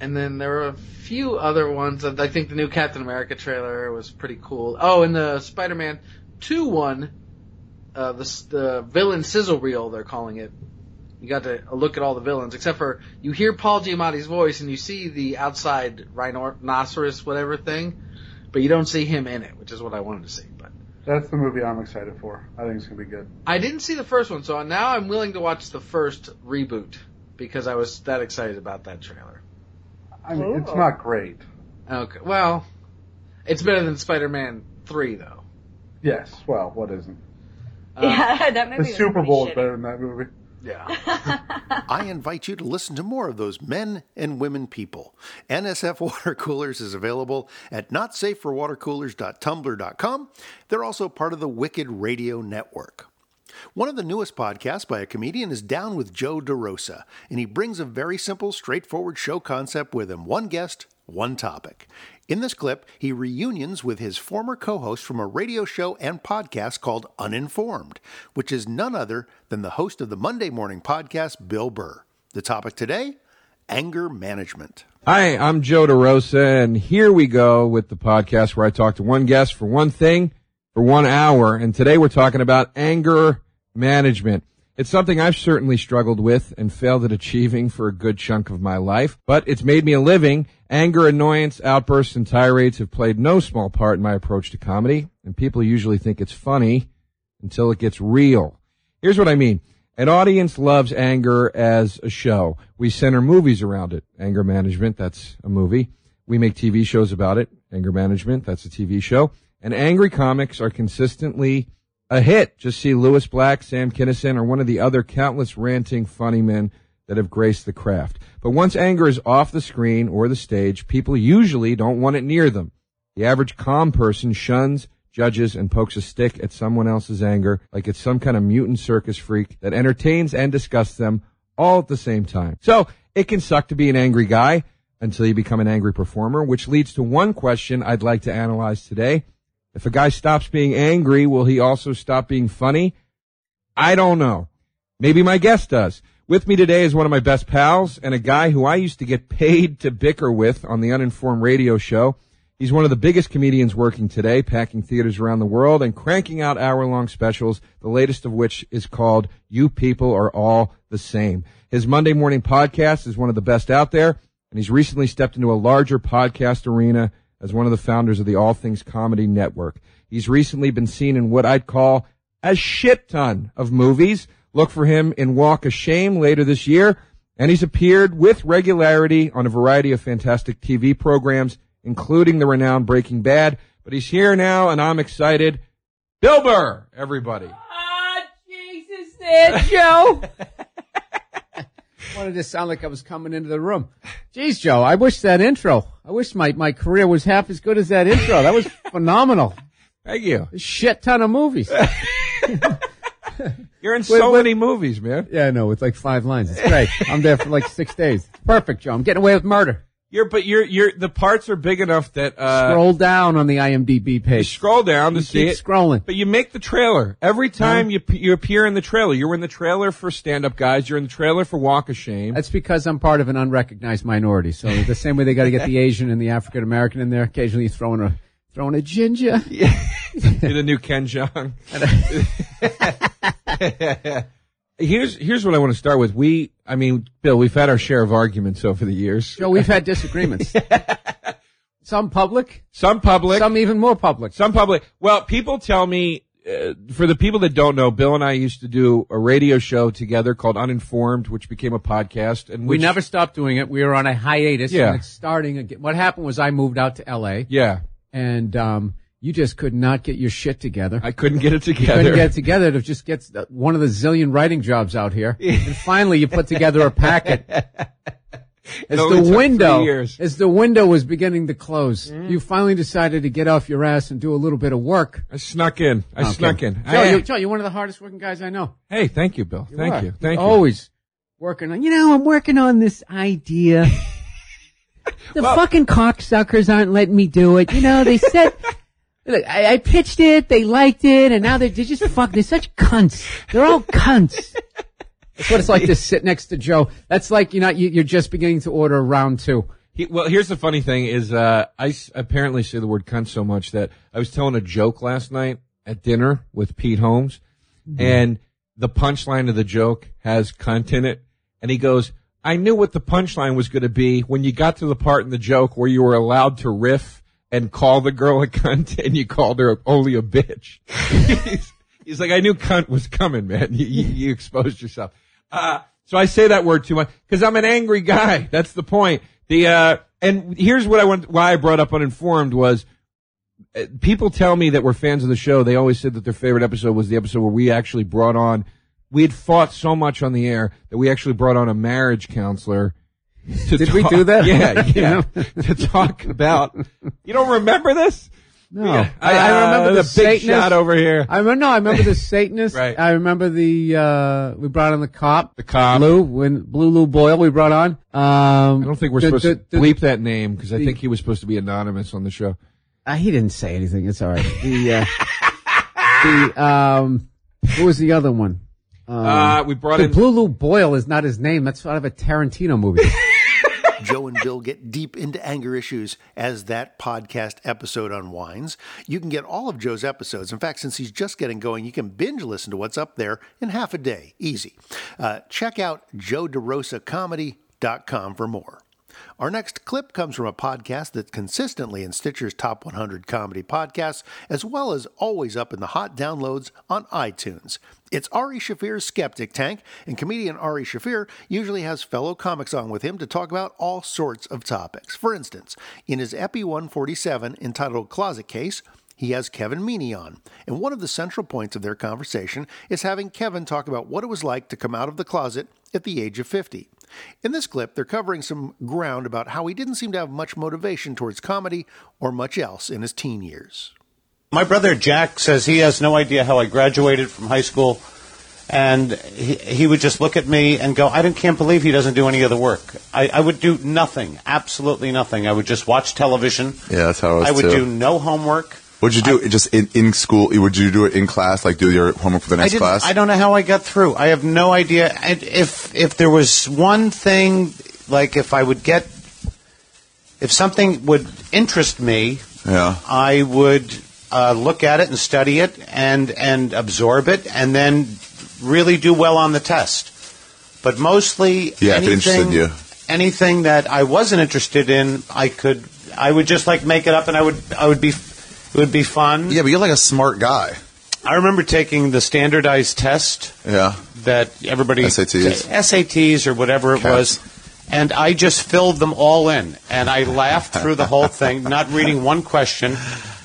and then there were a few other ones. I think the new Captain America trailer was pretty cool. Oh, and the Spider-Man Two one. Uh, the the villain sizzle reel they're calling it. You got to look at all the villains, except for you hear Paul Giamatti's voice and you see the outside rhinoceros whatever thing, but you don't see him in it, which is what I wanted to see. But That's the movie I'm excited for. I think it's gonna be good. I didn't see the first one, so now I'm willing to watch the first reboot because I was that excited about that trailer. I mean, it's not great. Okay, well, it's better than Spider-Man three though. Yes. Well, what isn't? yeah, uh, that movie The Super Bowl is better than that movie. Yeah. I invite you to listen to more of those men and women people. NSF Water Coolers is available at notsafeforwatercoolers.tumblr.com. They're also part of the Wicked Radio Network. One of the newest podcasts by a comedian is Down with Joe DeRosa, and he brings a very simple, straightforward show concept with him one guest, one topic. In this clip, he reunions with his former co host from a radio show and podcast called Uninformed, which is none other than the host of the Monday morning podcast, Bill Burr. The topic today anger management. Hi, I'm Joe DeRosa, and here we go with the podcast where I talk to one guest for one thing for one hour. And today we're talking about anger management. It's something I've certainly struggled with and failed at achieving for a good chunk of my life, but it's made me a living. Anger, annoyance, outbursts, and tirades have played no small part in my approach to comedy, and people usually think it's funny until it gets real. Here's what I mean. An audience loves anger as a show. We center movies around it. Anger management, that's a movie. We make TV shows about it. Anger management, that's a TV show. And angry comics are consistently a hit. Just see Lewis Black, Sam Kinison, or one of the other countless ranting funny men that have graced the craft. But once anger is off the screen or the stage, people usually don't want it near them. The average calm person shuns, judges, and pokes a stick at someone else's anger like it's some kind of mutant circus freak that entertains and disgusts them all at the same time. So it can suck to be an angry guy until you become an angry performer, which leads to one question I'd like to analyze today. If a guy stops being angry, will he also stop being funny? I don't know. Maybe my guest does. With me today is one of my best pals and a guy who I used to get paid to bicker with on the Uninformed radio show. He's one of the biggest comedians working today, packing theaters around the world and cranking out hour-long specials, the latest of which is called You People Are All the Same. His Monday morning podcast is one of the best out there, and he's recently stepped into a larger podcast arena as one of the founders of the All Things Comedy Network. He's recently been seen in what I'd call a shit ton of movies. Look for him in Walk of Shame later this year, and he's appeared with regularity on a variety of fantastic TV programs, including the renowned Breaking Bad. But he's here now, and I'm excited. Bill Burr, everybody. Ah, Jesus, there, Joe. I wanted to sound like I was coming into the room. Jeez, Joe, I wish that intro. I wish my, my career was half as good as that intro. That was phenomenal. Thank you. A shit ton of movies. You're in so many movies, man. Yeah, I know. It's like five lines. It's great. I'm there for like six days. It's perfect, Joe. I'm getting away with murder. You're, but you're, you're, the parts are big enough that, uh, Scroll down on the IMDb page. scroll down to You see keep it. scrolling. But you make the trailer. Every time you, you appear in the trailer, you were in the trailer for Stand Up Guys, you're in the trailer for Walk of Shame. That's because I'm part of an unrecognized minority. So the same way they got to get the Asian and the African American in there, occasionally you throw in a throwing a ginger. You're the new Ken Jeong. here's here's what I want to start with. We, I mean, Bill, we've had our share of arguments over the years. Joe, we've had disagreements. some public, Some public, some even more public. some public. Well, people tell me. Uh, for the people that don't know, Bill and I used to do a radio show together called Uninformed, which became a podcast, and We never stopped doing it. We were on a hiatus. Yeah. And it's starting again. What happened was I moved out to L.A. Yeah, and um, you just could not get your shit together. I couldn't get it You together. couldn't get it together to just get one of the zillion writing jobs out here. and finally, you put together a packet. As only the window, as the window was beginning to close, mm. you finally decided to get off your ass and do a little bit of work. I snuck in. I Okay. snuck in. Joe, I- you, Joe, you're one of the hardest working guys I know. hey, thank you, Bill. Thank are. you. Thank You're you. Always working on. You know, I'm working on this idea. the fucking cocksuckers aren't letting me do it. You know, they said. Look, I, I pitched it, they liked it, and now they're, they're just fuck. They're such cunts. They're all cunts. That's what it's like to sit next to Joe. That's like you know you, you're just beginning to order round two. He, well, here's the funny thing: is uh, I s- apparently say the word "cunt" so much that I was telling a joke last night at dinner with Pete Holmes, and the punchline of the joke has "cunt" in it, and he goes, "I knew what the punchline was going to be when you got to the part in the joke where you were allowed to riff and call the girl a cunt, and you called her only a bitch." he's, he's like, "I knew cunt was coming, man. You, you, you exposed yourself." Uh, so I say that word too much because I'm an angry guy. That's the point. The uh, and here's what I want. Why I brought up uninformed was uh, people tell me that we're fans of the show. They always said that their favorite episode was the episode where we actually brought on. We had fought so much on the air that we actually brought on a marriage counselor. Did we do that? Yeah, yeah. to talk about. You don't remember this? No, Yeah. I, I remember Uh, the, the big Satanist. shot over here. I remember. No, I remember the Satanist. Right. I remember the uh we brought on the cop. The cop. Lou when Blue Lou Boyle we brought on. Um, I don't think we're the- supposed the- to the- bleep that name because I think he was supposed to be anonymous on the show. Uh, he didn't say anything. It's all right. The uh, the um, what was the other one? Um, Uh, we brought the in- Blue Lou Boyle is not his name. That's out of a Tarantino movie. Joe and Bill get deep into anger issues as that podcast episode unwinds. You can get all of Joe's episodes. In fact, since he's just getting going, you can binge listen to what's up there in half a day. Easy. Uh, check out joederosacomedy.com for more. Our next clip comes from a podcast that's consistently in Stitcher's Top 100 Comedy Podcasts, as well as always up in the hot downloads on iTunes. It's Ari Shaffir's Skeptic Tank, and comedian Ari Shaffir usually has fellow comics on with him to talk about all sorts of topics. For instance, in his Epi 147 entitled Closet Case, he has Kevin Meaney on, and one of the central points of their conversation is having Kevin talk about what it was like to come out of the closet at the age of 50. In this clip, they're covering some ground about how he didn't seem to have much motivation towards comedy or much else in his teen years. My brother Jack says he has no idea how I graduated from high school, and he, he would just look at me and go, I don't, can't believe he doesn't do any of the work. I, I would do nothing, absolutely nothing. I would just watch television. Yeah, that's how I was I would too. do no homework. What'd you do? It just in, in school? Would you do it in class? Like do your homework for the next didn't- class? I don't know how I got through. I have no idea. And if if there was one thing, like if I would get, if something would interest me, yeah. I would uh, look at it and study it and and absorb it, and then really do well on the test. But mostly, Yeah, if it interested anything, you. anything that I wasn't interested in, I could, I would just like make it up, and I would, I would be, it would be fun. Yeah, but you're like a smart guy. I remember taking the standardized test Yeah. that everybody SATs. SATs or whatever it was, and I just filled them all in, and I laughed through the whole thing, not reading one question,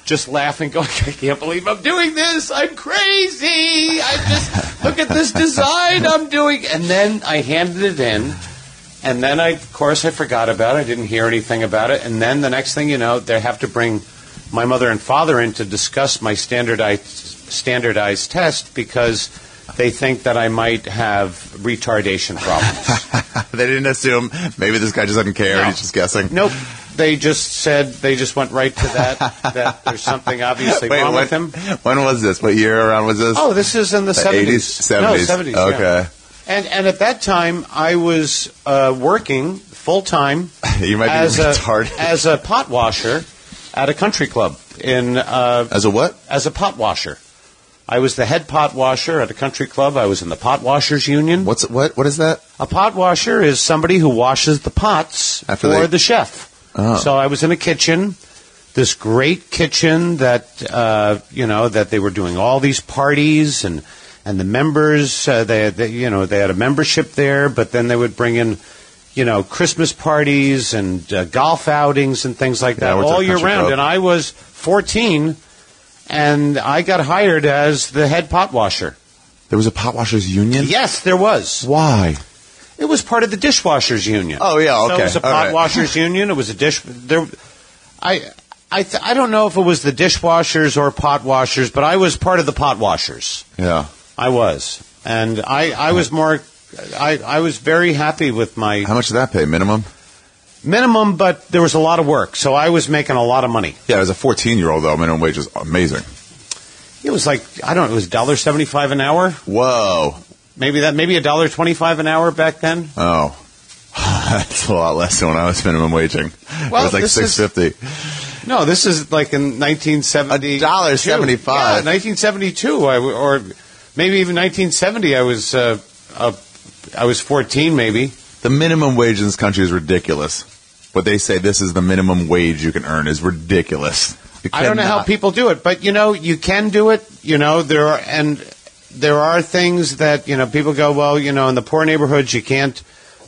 just laughing, going, I can't believe I'm doing this. I'm crazy. I just look at this design I'm doing, and then I handed it in. And then I, of course, I forgot about it. I didn't hear anything about it. And then the next thing you know, they have to bring my mother and father in to discuss my standardized standardized test because they think that I might have retardation problems. they didn't assume maybe this guy just doesn't care and he's just guessing. nope. They just said they just went right to that that there's something obviously Wait, wrong when, with him. when was this? What year around was this? Oh, this is in the The 70s. No, 70s. 70s. yeah. Okay. And and at that time I was uh, working full time You might be as a retarded. as a pot washer at a country club. in uh, As a what? as a pot washer. I was the head pot washer at a country club. I was in the pot washers union. What's what? What is that? A pot washer is somebody who washes the pots After for they- the chef. Oh. So I was in a kitchen, this great kitchen that uh, you know that they were doing all these parties and and the members uh, they, they you know they had a membership there, but then they would bring in you know Christmas parties and uh, golf outings and things like Yeah, that all year country round. club. And I was 14, and I got hired as the head pot washer. There was a pot washers union. Yes, there was. Why? It was part of the dishwashers union. Oh, yeah, okay. So it was a pot right. washers union. It was a dish. There, I, I, th- I don't know if it was the dishwashers or pot washers, but I was part of the pot washers. Yeah. I was, and I, I was more. I, I was very happy with my How much did that pay? Minimum? Minimum, but there was a lot of work, so I was making a lot of money. Yeah, as a 14 year old though, minimum wage is amazing. It was like I don't know, it was dollar seventy five an hour. Whoa. Maybe that, maybe a dollar twenty five an hour back then. Oh. That's a lot less than when I was minimum waging. Well, it was like six fifty. No, this is like in 1970. A dollar seventy-five. Yeah, 1972, I w or maybe even 1970. I was uh, uh, I was 14, maybe. The minimum wage in this country is ridiculous. What they say this is the minimum wage you can earn is ridiculous. I don't know how people do it, but you know, you can do it. You know, there are and there are things that you know people go, well, you know, in the poor neighborhoods, you can't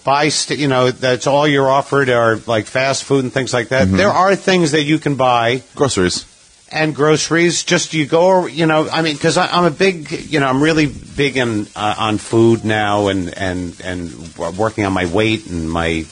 buy. St- you know, that's all you're offered are like fast food and things like that. Mhm. There are things that you can buy. groceries. And groceries. Just you go, you know. I mean, because I'm a big, you know, I'm really big in uh, on food now, and and and working on my weight and my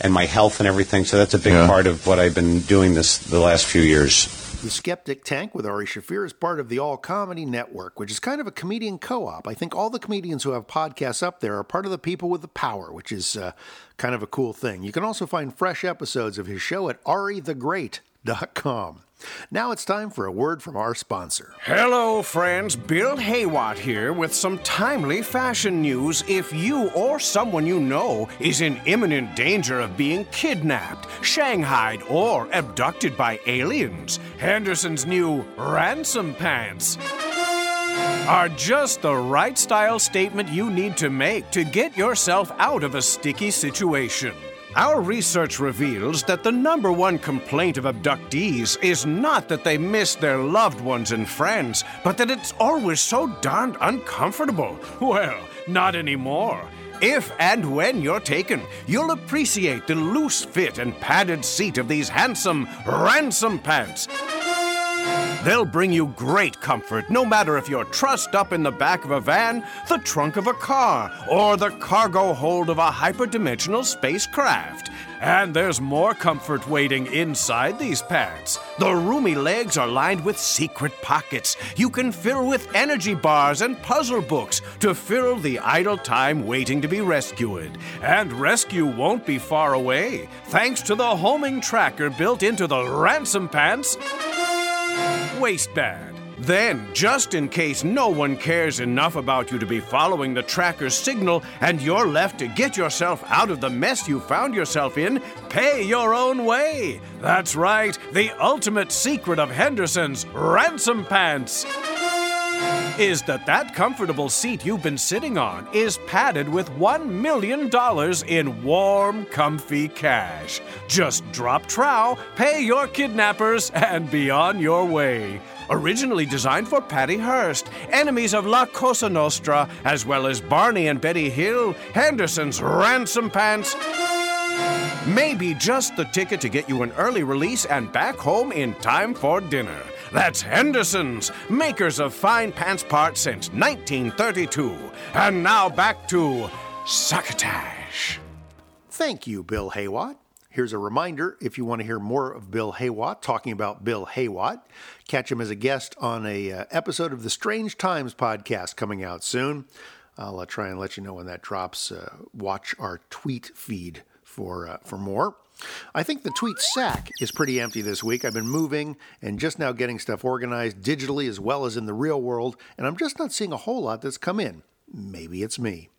and my health and everything. So that's a big Yeah. part of what I've been doing this the last few years. The Skeptic Tank with Ari Shaffir is part of the All Comedy Network, which is kind of a comedian co op. I think all the comedians who have podcasts up there are part of the people with the power, which is uh, kind of a cool thing. You can also find fresh episodes of his show at arithegreat.com. Now it's time for a word from our sponsor. Hello, friends. Bill Haywatt here with some timely fashion news. If you or someone you know is in imminent danger of being kidnapped, shanghaied, or abducted by aliens, Henderson's new ransom pants are just the right style statement you need to make to get yourself out of a sticky situation. Our research reveals that the number one complaint of abductees is not that they miss their loved ones and friends, but that it's always so darned uncomfortable. Well, not anymore. If and when you're taken, you'll appreciate the loose fit and padded seat of these handsome ransom pants. They'll bring you great comfort no matter if you're trussed up in the back of a van, the trunk of a car, or the cargo hold of a hyperdimensional spacecraft. And there's more comfort waiting inside these pants. The roomy legs are lined with secret pockets you can fill with energy bars and puzzle books to fill the idle time waiting to be rescued. And rescue won't be far away, thanks to the homing tracker built into the ransom pants waistband. Then, just in case no one cares enough about you to be following the tracker's signal and you're left to get yourself out of the mess you found yourself in, pay your own way. That's right, the ultimate secret of Henderson's ransom pants is that that comfortable seat you've been sitting on is padded with $1 million in warm, comfy cash. Just drop trow, pay your kidnappers, and be on your way. Originally designed for Patty Hearst, enemies of La Cosa Nostra, as well as Barney and Betty Hill, Henderson's ransom pants Maybe just the ticket to get you an early release and back home in time for dinner. That's Henderson's, makers of fine pants parts since 1932. And now back to Succotash. Thank you, Bill Haywatt. Here's a reminder if you want to hear more of Bill Haywatt talking about Bill Haywatt, catch him as a guest on a uh, episode of the Strange Times podcast coming out soon. I'll uh, try and let you know when that drops. Uh, watch our tweet feed for uh, for more. I think the tweet sack is pretty empty this week. I've been moving and just now getting stuff organized digitally as well as in the real world, and I'm just not seeing a whole lot that's come in. maybe it's me.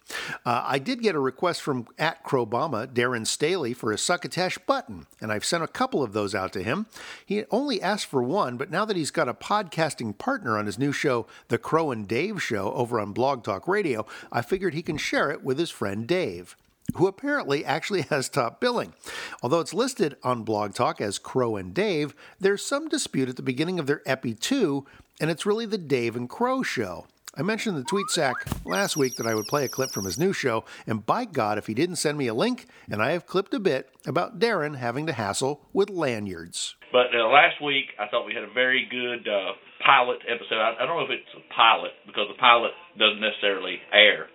Uh, I did get a request from at Crowbama, Darren Staley, for a succotash button, and I've sent a couple of those out to him. He only asked for one, but now that he's got a podcasting partner on his new show, The Crow and Dave Show, over on Blog Talk Radio, I figured he can share it with his friend Dave who apparently actually has top billing. Although it's listed on Blog Talk as Crow and Dave, there's some dispute at the beginning of their Epi 2, and it's really the Dave and Crow show. I mentioned the tweet sack last week that I would play a clip from his new show, and by God, if he didn't send me a link, and I have clipped a bit about Darren having to hassle with lanyards. But uh, last week, I thought we had a very good uh, pilot episode. I, I don't know if it's a pilot because the pilot doesn't necessarily air,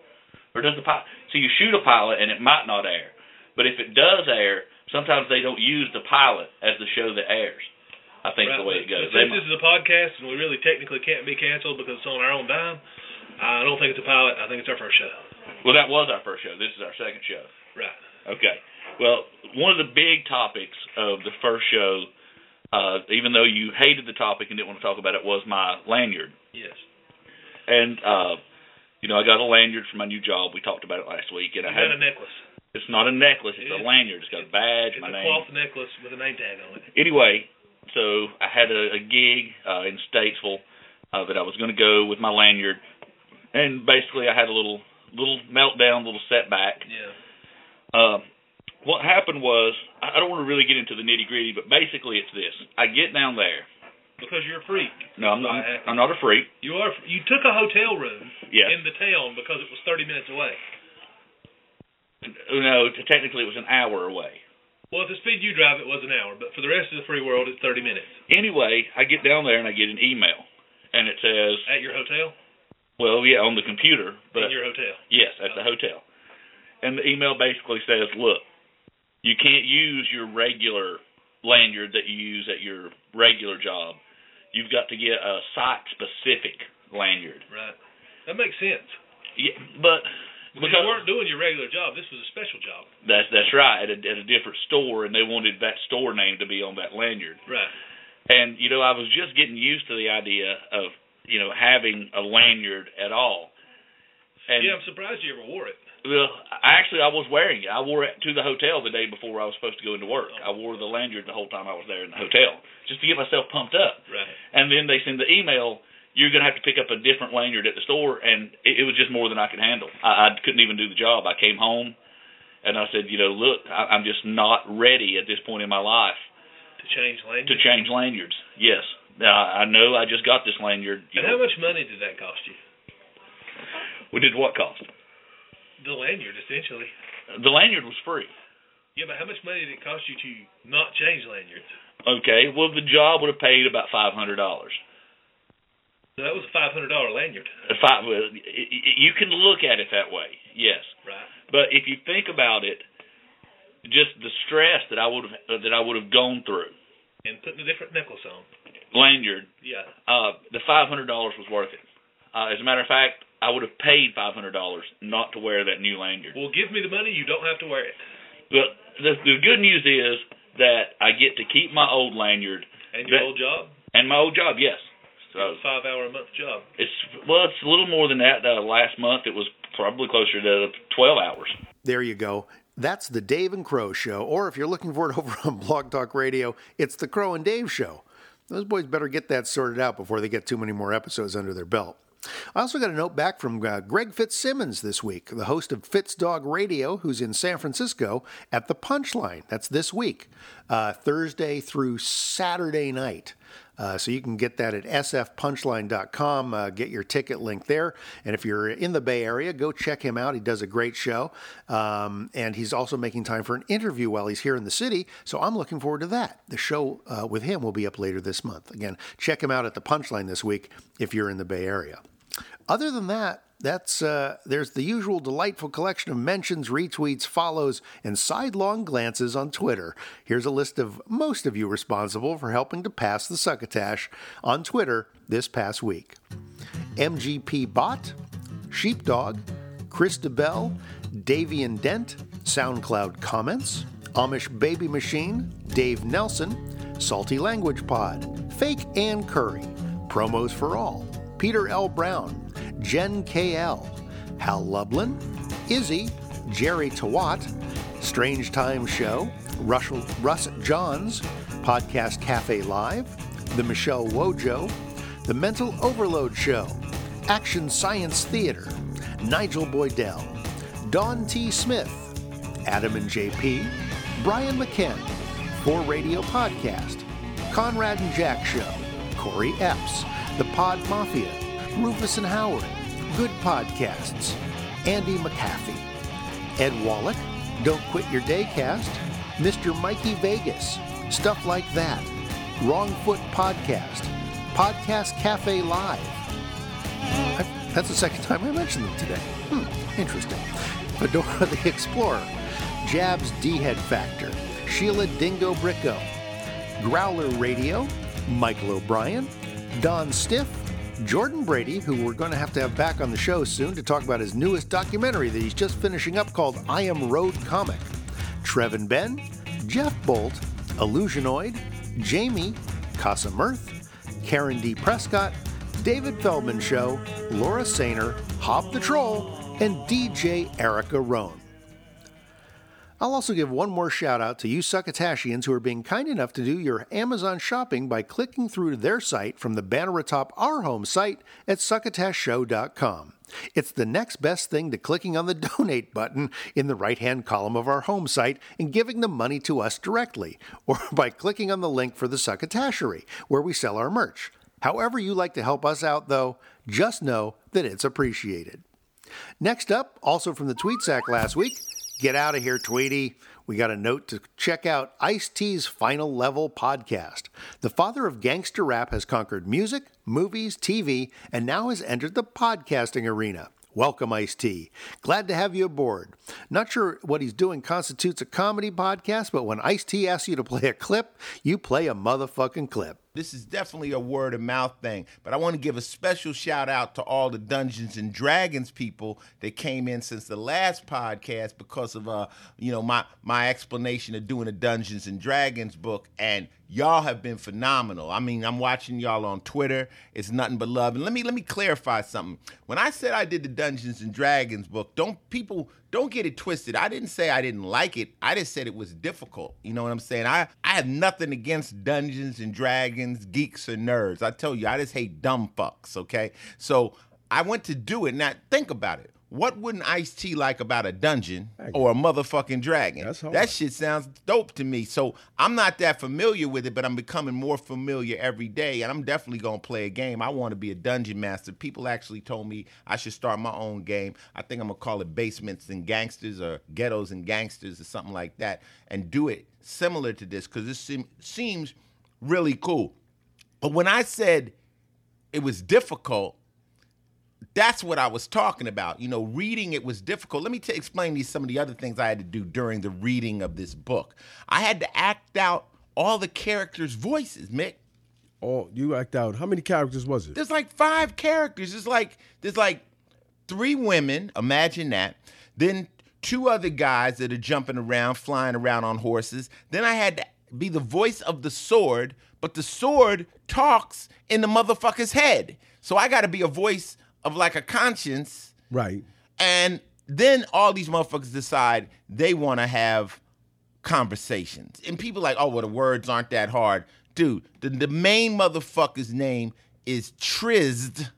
or does the pilot? So you shoot a pilot and it might not air, but if it does air, sometimes they don't use the pilot as the show that airs. I think right. the way it goes. Since this is a podcast and we really technically can't be canceled because it's on our own dime, I don't think it's a pilot. I think it's our first show. Well, that was our first show. This is our second show. Right. Okay. Well, one of the big topics of the first show, uh, even though you hated the topic and didn't want to talk about it, was my lanyard. Yes. And uh, you know, I got a lanyard for my new job. We talked about it last week, and I had a necklace. It's not a necklace. It's It a lanyard. It's got a badge, my a name. It's a cloth necklace with a name tag on it. Anyway, so I had a, a gig uh, in Statesville uh, that I was going to go with my lanyard, and basically I had a little little meltdown, little setback. Yeah. Uh, what happened was I don't want to really get into the nitty gritty, but basically it's this: I get down there. Because you're a freak. No, I'm not. I'm not a freak. You are. You took a hotel room Yes. in the town because it was 30 minutes away. No, technically it was an hour away. Well, at the speed you drive, it was an hour, but for the rest of the free world, it's 30 minutes. Anyway, I get down there and I get an email, and it says, At your hotel? well, yeah, on the computer, but in your hotel. yes, at the hotel. And the email basically says, look, you can't use your regular lanyard that you use at your regular job. You've got to get a site-specific lanyard. Right. That makes sense. Yeah, but Because you weren't doing your regular job. This was a special job. that's that's right at a, at a different store, and they wanted that store name to be on that lanyard. Right. And you know, I was just getting used to the idea of you know having a lanyard at all. And yeah, I'm surprised you ever wore it. Well, I- actually, I was wearing it. I wore it to the hotel the day before I was supposed to go into work. I wore the lanyard the whole time I was there in the hotel, just to get myself pumped up. Right. And then they send the email. You're going to have to pick up a different lanyard at the store, and it, it was just more than I could handle. I, I couldn't even do the job. I came home, and I said, you know, look, I, I'm just not ready at this point in my life To change lanyards. to change lanyards. Yes, now, I know I just got this lanyard. And know, how much money did that cost you? we did what cost? The lanyard, essentially. The lanyard was free. Yeah, but how much money did it cost you to not change lanyards? Okay, well, the job would have paid about five hundred dollars. So that was a five hundred dollar lanyard. Five. Well, y- y- you can look at it that way, yes. Right. But if you think about it, just the stress that I would have that I would have gone through, And putting a different necklace on. lanyard, Yeah. uh, the five hundred dollars was worth it. Uh, as a matter of fact, I would have paid five hundred dollars not to wear that new lanyard. Well, give me the money. You don't have to wear it. But the, the good news is that I get to keep my old lanyard And your That- old job. and my old job. Yes. So Five hour a month job. it's well, it's a little more than that. Uh, last month it was probably closer to twelve hours. There you go. That's the Dave and Crow Show. Or if you're looking for it over on Blog Talk Radio, it's the Crow and Dave Show. Those boys better get that sorted out before they get too many more episodes under their belt. I also got a note back from uh, Greg Fitzsimmons this week, the host of Fitz Dog Radio, who's in San Francisco at the Punchline. That's this week, uh, Thursday through Saturday night. Uh, so you can get that at sfpunchline.com. Uh, get your ticket link there. And if you're in the Bay Area, go check him out. He does a great show. Um, and he's also making time for an interview while he's here in the city. So I'm looking forward to that. The show uh, with him will be up later this month. Again, check him out at the Punchline this week if you're in the Bay Area. Other than that, that's uh, there's the usual delightful collection of mentions, retweets, follows, and sidelong glances on Twitter. Here's a list of most of you responsible for helping to pass the succotash on Twitter this past week. MGP Bot, Sheepdog, Chris DeBell, Davian Dent, SoundCloud Comments, Amish Baby Machine, Dave Nelson, Salty Language Pod, Fake Ann Curry, Promos for All, Peter L. Brown, Jen KL, Hal Lublin, Izzy, Jerry Tawat, Strange Times Show, Russell, Russ Johns, Podcast Cafe Live, The Michelle Wojo, The Mental Overload Show, Action Science Theater, Nigel Boydell, Don T. Smith, Adam and JP, Brian McKen, For Radio Podcast, Conrad and Jack Show, Corey Epps, The Pod Mafia, Rufus and Howard, Good Podcasts, Andy McAfee, Ed Wallach, Don't Quit Your Daycast, Mr. Mikey Vegas, Stuff Like That, Wrong Foot Podcast, Podcast Cafe Live. I- that's the second time I mentioned them today. Hmm, interesting. Fedora the Explorer, Jabs D Head Factor, Sheila Dingo Bricko, Growler Radio, Michael O'Brien, Don Stiff, Jordan Brady, who we're going to have to have back on the show soon to talk about his newest documentary that he's just finishing up called I Am Road Comic, Trevin Ben, Jeff Bolt, Illusionoid, Jamie, Casa Mirth, Karen D. Prescott, David Feldman Show, Laura Sainer, Hob the Troll, and DJ Erica Rohn. I'll also give one more shout out to you Succotashians who are being kind enough to do your Amazon shopping by clicking through to their site from the banner atop our home site at succotashshow.com. It's the next best thing to clicking on the donate button in the right hand column of our home site and giving the money to us directly, or by clicking on the link for the Succotashery, where we sell our merch. However, you like to help us out, though, just know that it's appreciated. Next up, also from the Tweet Sack last week, get out of here, Tweety. We got a note to check out Ice T's Final Level podcast. The father of gangster rap has conquered music, movies, TV, and now has entered the podcasting arena. Welcome, Ice T. Glad to have you aboard. Not sure what he's doing constitutes a comedy podcast, but when Ice T asks you to play a clip, you play a motherfucking clip. This is definitely a word of mouth thing, but I want to give a special shout out to all the Dungeons and Dragons people that came in since the last podcast because of uh, you know, my my explanation of doing a Dungeons and Dragons book and y'all have been phenomenal. I mean, I'm watching y'all on Twitter. It's nothing but love. And let me let me clarify something. When I said I did the Dungeons and Dragons book, don't people don't get it twisted. I didn't say I didn't like it. I just said it was difficult. You know what I'm saying? I, I have nothing against Dungeons and Dragons, geeks, or nerds. I tell you, I just hate dumb fucks, okay? So I went to do it. Now, think about it. What wouldn't Ice T like about a dungeon or a motherfucking dragon? That shit sounds dope to me. So I'm not that familiar with it, but I'm becoming more familiar every day, and I'm definitely gonna play a game. I want to be a dungeon master. People actually told me I should start my own game. I think I'm gonna call it Basements and Gangsters or Ghettos and Gangsters or something like that, and do it similar to this because this seem, seems really cool. But when I said it was difficult, that's what I was talking about. You know, reading it was difficult. Let me t- explain to you some of the other things I had to do during the reading of this book. I had to act out all the characters' voices, Mick. Oh, you act out. How many characters was it? There's like five characters. There's like there's like three women. Imagine that. Then two other guys that are jumping around, flying around on horses. Then I had to be the voice of the sword, but the sword talks in the motherfucker's head. So I got to be a voice of like a conscience. Right. And then all these motherfuckers decide they want to have conversations. And people like, oh, well, the words aren't that hard. Dude, the, the main motherfucker's name is Trizd,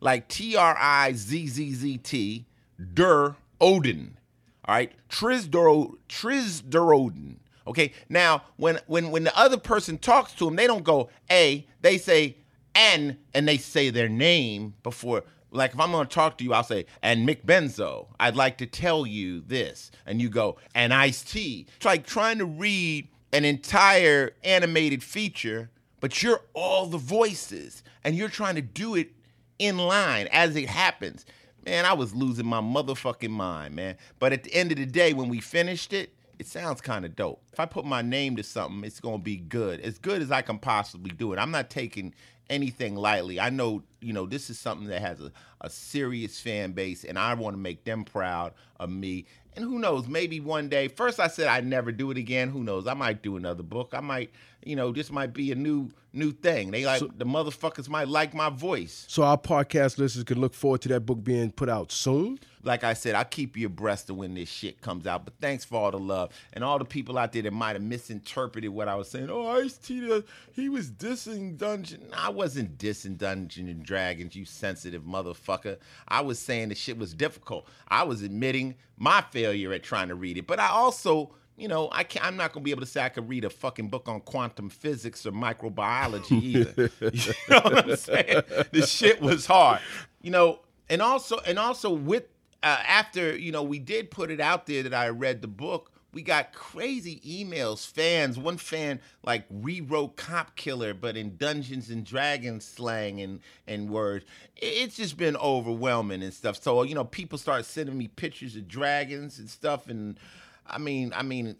like T R I Z Z Z T, Der Odin. All right, Trisdor Trisdor Odin. Okay, now when when when the other person talks to him, they don't go a, they say and, and they say their name before. Like if I'm going to talk to you, I'll say, and Mick Benzo, I'd like to tell you this, and you go, and Ice T. It's like trying to read an entire animated feature, but you're all the voices, and you're trying to do it in line as it happens. Man, I was losing my motherfucking mind, man. But at the end of the day, when we finished it, it sounds kind of dope. If I put my name to something, it's going to be good. As good as I can possibly do it. I'm not taking anything lightly. I know, you know, this is something that has a, a serious fan base, and I want to make them proud of me. And who knows, maybe one day, first I said I'd never do it again. Who knows? I might do another book. I might, you know, this might be a new new thing. They like the motherfuckers might like my voice. So our podcast listeners can look forward to that book being put out soon. Like I said, I'll keep you abreast of when this shit comes out. But thanks for all the love and all the people out there that might have misinterpreted what I was saying. Oh, Ice T, he was dissing Dungeon. I wasn't dissing Dungeon and Dragons, you sensitive motherfucker. I was saying the shit was difficult. I was admitting my failure at trying to read it, but I also you know, I can't, I'm not going to be able to say I could read a fucking book on quantum physics or microbiology either. you know what I'm saying? The shit was hard. You know, and also and also with uh, after you know we did put it out there that I read the book. We got crazy emails, fans. One fan like rewrote "cop killer," but in Dungeons and Dragons slang and and words. It's just been overwhelming and stuff. So you know, people start sending me pictures of dragons and stuff, and I mean, I mean,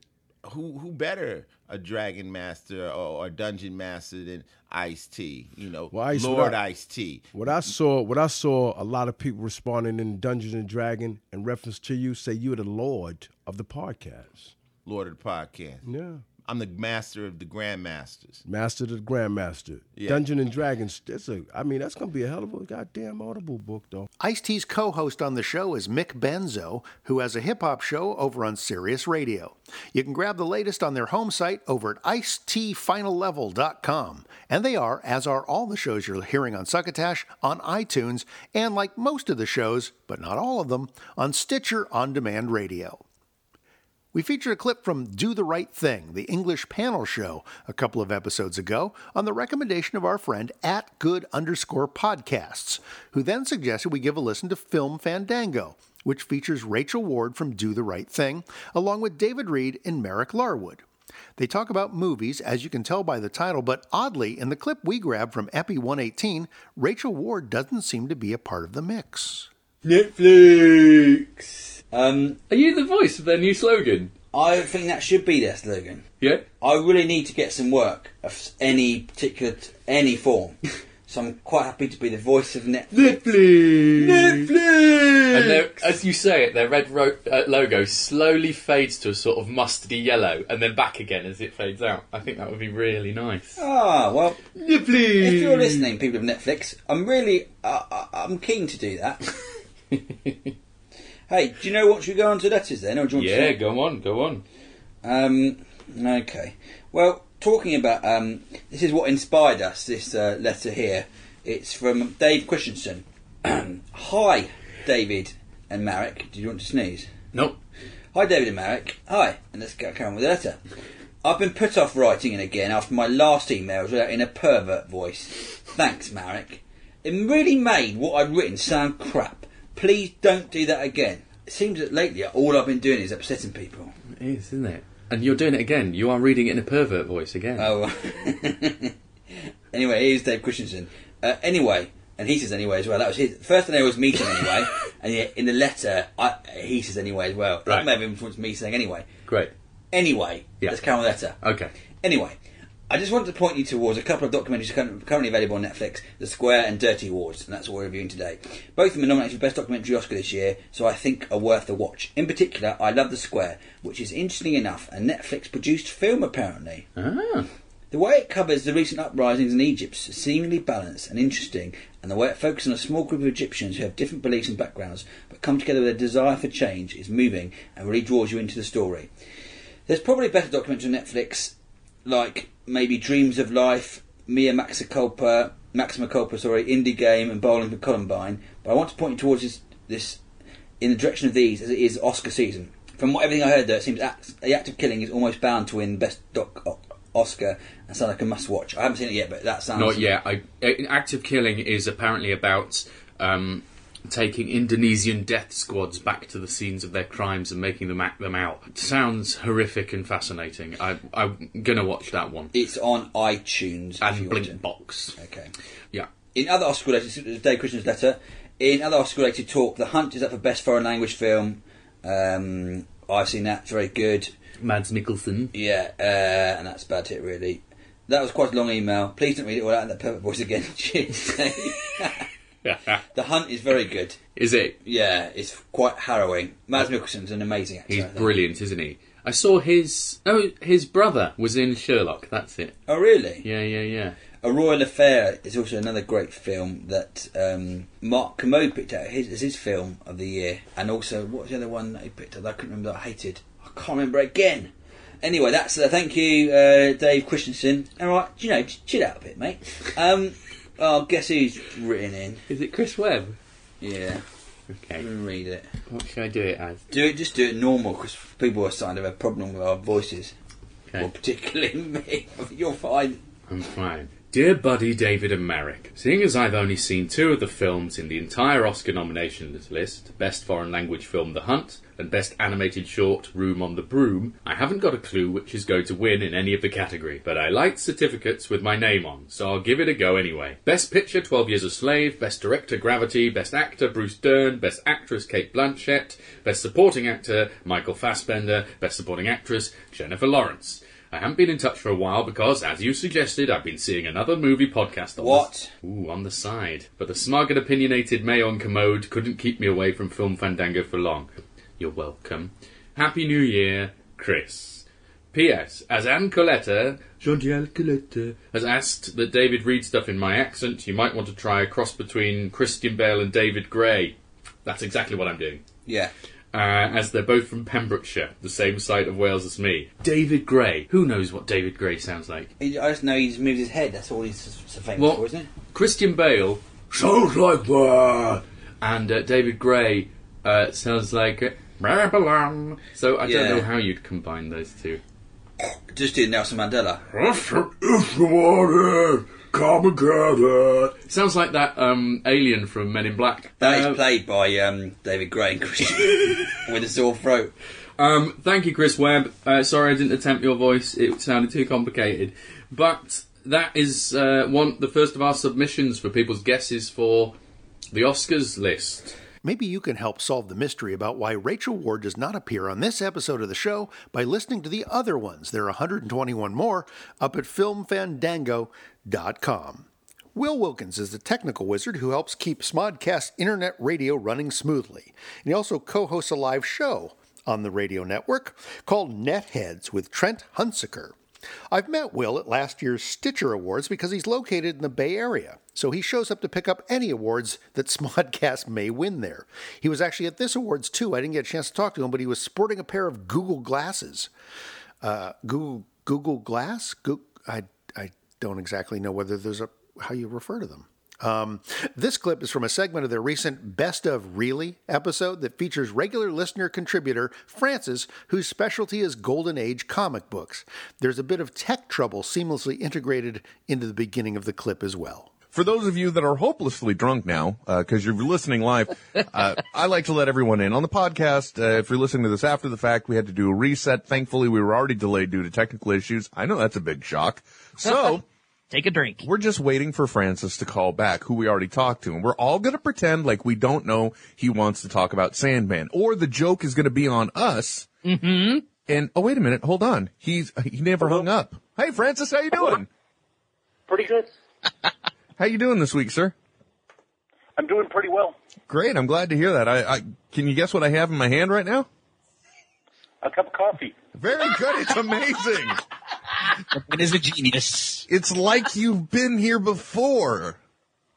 who who better a dragon master or, or dungeon master than Ice T? You know, Well, Ice, Lord Ice T. What I saw, what I saw, a lot of people responding in Dungeons and Dragon in reference to you say you're the Lord of the podcast, Lord of the podcast. Yeah. I'm the master of the grandmasters. Master of the Grandmaster. Yeah. Dungeon and Dragons. That's a. I mean, that's gonna be a hell of a goddamn audible book, though. Ice T's co host on the show is Mick Benzo, who has a hip hop show over on Sirius Radio. You can grab the latest on their home site over at icetfinallevel.com. And they are, as are all the shows you're hearing on Succotash, on iTunes, and like most of the shows, but not all of them, on Stitcher On Demand Radio. We featured a clip from Do the Right Thing, the English panel show, a couple of episodes ago on the recommendation of our friend at good underscore podcasts, who then suggested we give a listen to Film Fandango, which features Rachel Ward from Do the Right Thing, along with David Reed and Marek Larwood. They talk about movies, as you can tell by the title, but oddly, in the clip we grabbed from Epi 118, Rachel Ward doesn't seem to be a part of the mix. Netflix. Um, Are you the voice of their new slogan? I think that should be their slogan. Yeah. I really need to get some work of any particular, t- any form. so I'm quite happy to be the voice of Netflix. Netflix. Netflix. And their- as you say it, their red ro- uh, logo slowly fades to a sort of mustardy yellow and then back again as it fades out. I think that would be really nice. Ah, well, Netflix. If you're listening, people of Netflix, I'm really, uh, uh, I'm keen to do that. hey, do you know what? Should we go on to letters then, or do you want Yeah, to? go on, go on. Um, okay. Well, talking about um, this is what inspired us. This uh, letter here. It's from Dave Christensen. Hi, David and Marek. Do you want to sneeze? Nope. Hi, David and Marek. Hi, and let's get on with the letter. I've been put off writing in again after my last email was in a pervert voice. Thanks, Marek. It really made what I'd written sound crap. Please don't do that again. It seems that lately all I've been doing is upsetting people. It is, isn't it? And you're doing it again. You are reading it in a pervert voice again. Oh. anyway, here's Dave Christensen. Uh, anyway, and he says anyway as well. That was his first thing I was meeting anyway, and yet in the letter I, he says anyway as well. That Right. may have influenced me saying anyway. Great. Anyway, Yeah. let's carry on with the letter. Okay. Anyway, I just wanted to point you towards a couple of documentaries currently available on Netflix, The Square and Dirty Wars, and that's what we're reviewing today. Both of them are nominated for Best Documentary Oscar this year, so I think are worth a watch. In particular, I love The Square, which is interestingly enough a Netflix-produced film apparently. Ah. The way it covers the recent uprisings in Egypt is seemingly balanced and interesting, and the way it focuses on a small group of Egyptians who have different beliefs and backgrounds but come together with a desire for change is moving and really draws you into the story. There's probably better documentaries on Netflix, like maybe Dreams of Life, Mia Maxiculpa, Maxima Culpa, sorry, Indie Game, and Bowling for Columbine. But I want to point you towards this, this in the direction of these, as it is Oscar season. From what everything I heard, though, it seems act, the act of killing is almost bound to win Best Doc Oscar and sounds like a must watch. I haven't seen it yet, but that sounds Not yet. I, uh, active killing is apparently about um, taking Indonesian death squads back to the scenes of their crimes and making them act them out. It sounds horrific and fascinating. I, I'm gonna watch that one. It's on iTunes and Blink Box. Okay. Yeah. In other Oscar related, this Dave Christian's letter. In other Oscar related talk, The Hunt is up for Best Foreign Language Film. Um, I've seen that, it's very good. Mads Mikkelsen. Yeah, uh, and that's about it really. That was quite a long email. Please don't read it all out in that perfect voice again. Cheers. the Hunt is very good. Is it? Yeah, it's quite harrowing. Mads Mikkelsen's an amazing actor. He's I think. brilliant, isn't he? I saw his. Oh, his brother was in Sherlock. That's it. Oh, really? Yeah, yeah, yeah. A Royal Affair is also another great film that um, Mark Kermode picked out his, as his film of the year. And also, what was the other one that he picked out that I couldn't remember that I hated? I can't remember again. Anyway, that's uh, thank you, uh, Dave Christensen. All right, you know, ch- chill out a bit, mate. Um, oh, guess who's written in? Is it Chris Webb? Yeah. Okay. Read it. What should I do it as? Do it. Just do it normal because people are starting to have a problem with our voices. Okay. Well, particularly me. You're fine. I'm fine. Dear Buddy, David, and Marek, seeing as I've only seen two of the films in the entire Oscar nominations list Best Foreign Language Film The Hunt and Best Animated Short Room on the Broom, I haven't got a clue which is going to win in any of the category, but I like certificates with my name on, so I'll give it a go anyway. Best Picture 12 Years a Slave, Best Director Gravity, Best Actor Bruce Dern, Best Actress Cate Blanchett, Best Supporting Actor Michael Fassbender, Best Supporting Actress Jennifer Lawrence. I haven't been in touch for a while because, as you suggested, I've been seeing another movie podcast on What? The, ooh, on the side. But the smug and opinionated Mayon Kermode couldn't keep me away from Film Fandango for long. You're welcome. Happy New Year, Chris. P.S. As Anne Coletta, Jean-Diel Coletta, has asked that David read stuff in my accent, you might want to try a cross between Christian Bale and David Gray. That's exactly what I'm doing. Yeah. Uh, as they're both from Pembrokeshire, the same side of Wales as me. David Gray. Who knows what David Gray sounds like? I just know he's moved his head. That's all he's so famous Well, for, isn't it? Christian Bale sounds like that, and uh, David Gray uh, sounds like uh, Babylon. So I Yeah. don't know how you'd combine those two. Just do Nelson Mandela. Sounds like that um, alien from Men in Black. That is Uh, played by um, David Gray and Christian with a sore throat. Um, thank you, Chris Webb. Uh, sorry I didn't attempt your voice; it sounded too complicated. But that is uh, one the first of our submissions for people's guesses for the Oscars list. Maybe you can help solve the mystery about why Rachel Ward does not appear on this episode of the show by listening to the other ones. There are 121 more up at filmfandango.com. Will Wilkins is the technical wizard who helps keep Smodcast internet radio running smoothly. And he also co hosts a live show on the radio network called Netheads with Trent Hunsaker. I've met Will at last year's Stitcher Awards because he's located in the Bay Area, so he shows up to pick up any awards that Smodcast may win there. He was actually at this awards too. I didn't get a chance to talk to him, but he was sporting a pair of Google glasses. Uh, Google Google Glass? I I don't exactly know whether there's a how you refer to them. Um, this clip is from a segment of their recent Best of Really episode that features regular listener contributor Francis, whose specialty is Golden Age comic books. There's a bit of tech trouble seamlessly integrated into the beginning of the clip as well. For those of you that are hopelessly drunk now, because you're listening live, uh, I like to let everyone in on the podcast. Uh, if you're listening to this after the fact, we had to do a reset. Thankfully, we were already delayed due to technical issues. I know that's a big shock. So. Take a drink. We're just waiting for Francis to call back, who we already talked to, and we're all going to pretend like we don't know he wants to talk about Sandman, or the joke is going to be on us. Mm-hmm. And oh, wait a minute, hold on, he's he never hung up. Hey, Francis, how you doing? Pretty good. How you doing this week, sir? I'm doing pretty well. Great, I'm glad to hear that. I, I can you guess what I have in my hand right now? A cup of coffee. Very good. It's amazing. It is a genius. It's like you've been here before.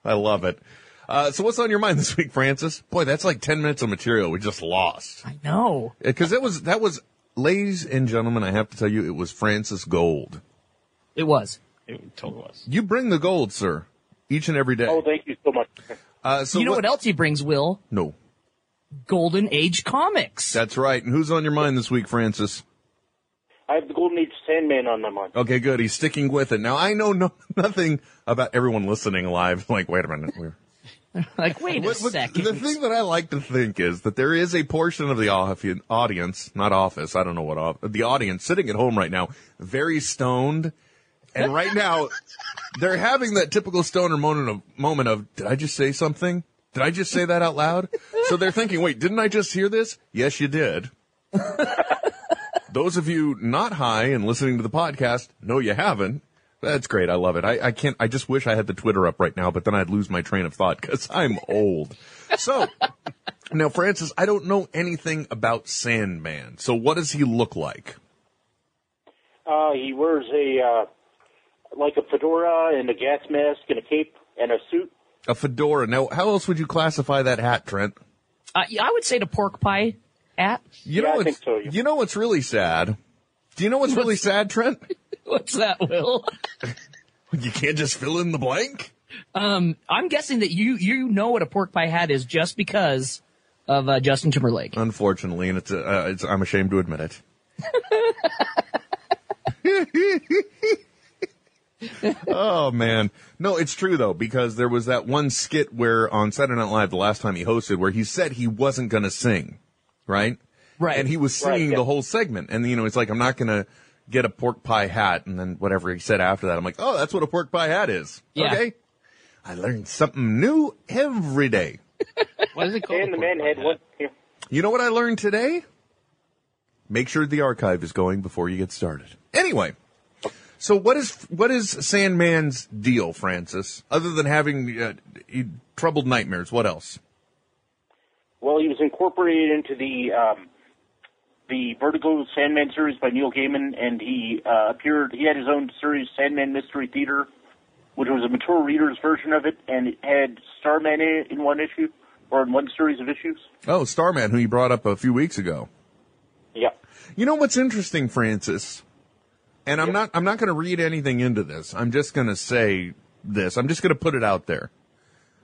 I love it. Uh, so what's on your mind this week, Francis? Boy, that's like 10 minutes of material we just lost. I know. Because that was, that was, ladies and gentlemen, I have to tell you, it was Francis Gold. It was. It totally was. You bring the gold, sir, each and every day. Oh, thank you so much. Uh, so you know what, else he brings, Will? No. Golden Age comics. That's right. And who's on your mind this week, Francis? I have the Golden Age Sandman on my mind. Okay, good. He's sticking with it. Now, I know no, nothing about everyone listening live. Like, wait a minute. We're, like, wait a What- what- second. The thing that I like to think is that there is a portion of the audience, not office, I don't know what, off, the audience sitting at home right now, very stoned. And right now, they're having that typical stoner moment of, moment of, did I just say something? Did I just say that out loud? So they're thinking, wait, didn't I just hear this? Yes, you did. Those of you not high and listening to the podcast, no, you haven't. That's great. I love it. I, I can't. I just wish I had the Twitter up right now, but then I'd lose my train of thought because I'm old. So now, Francis, I don't know anything about Sandman. So what does he look like? Uh, he wears a uh, like a fedora and a gas mask and a cape and a suit. A fedora. Now, how else would you classify that hat, Trent? Uh, yeah, I would say the pork pie hat. You know what's, You know what's really sad? Do you know what's really sad, Trent? What's that, Will? You can't just fill in the blank. Um, I'm guessing that you you know what a pork pie hat is just because of uh, Justin Timberlake. Unfortunately, and it's, uh, it's I'm ashamed to admit it. oh man, no, it's true though because there was that one skit where on Saturday Night Live the last time he hosted where he said he wasn't going to sing, right? Right. And he was Right, singing yeah. the whole segment, and you know it's like I'm not going to get a pork pie hat, and then whatever he said after that, I'm like, oh, that's what a pork pie hat is. Yeah. Okay, I learned something new every day. What is it called? And the man had one. You know what I learned today? Make sure the archive is going before you get started. Anyway, so what is what is Sandman's deal, Francis? Other than having uh, troubled nightmares, what else? Well, he was incorporated into the um, the Vertigo Sandman series by Neil Gaiman, and he uh, appeared. He had his own series, Sandman Mystery Theater, which was a mature reader's version of it, and it had Starman in in one issue or in one series of issues. Oh, Starman, who you brought up a few weeks ago. Yeah. You know what's interesting, Francis? And I'm not I'm not going to read anything into this. I'm just going to say this. I'm just going to put it out there.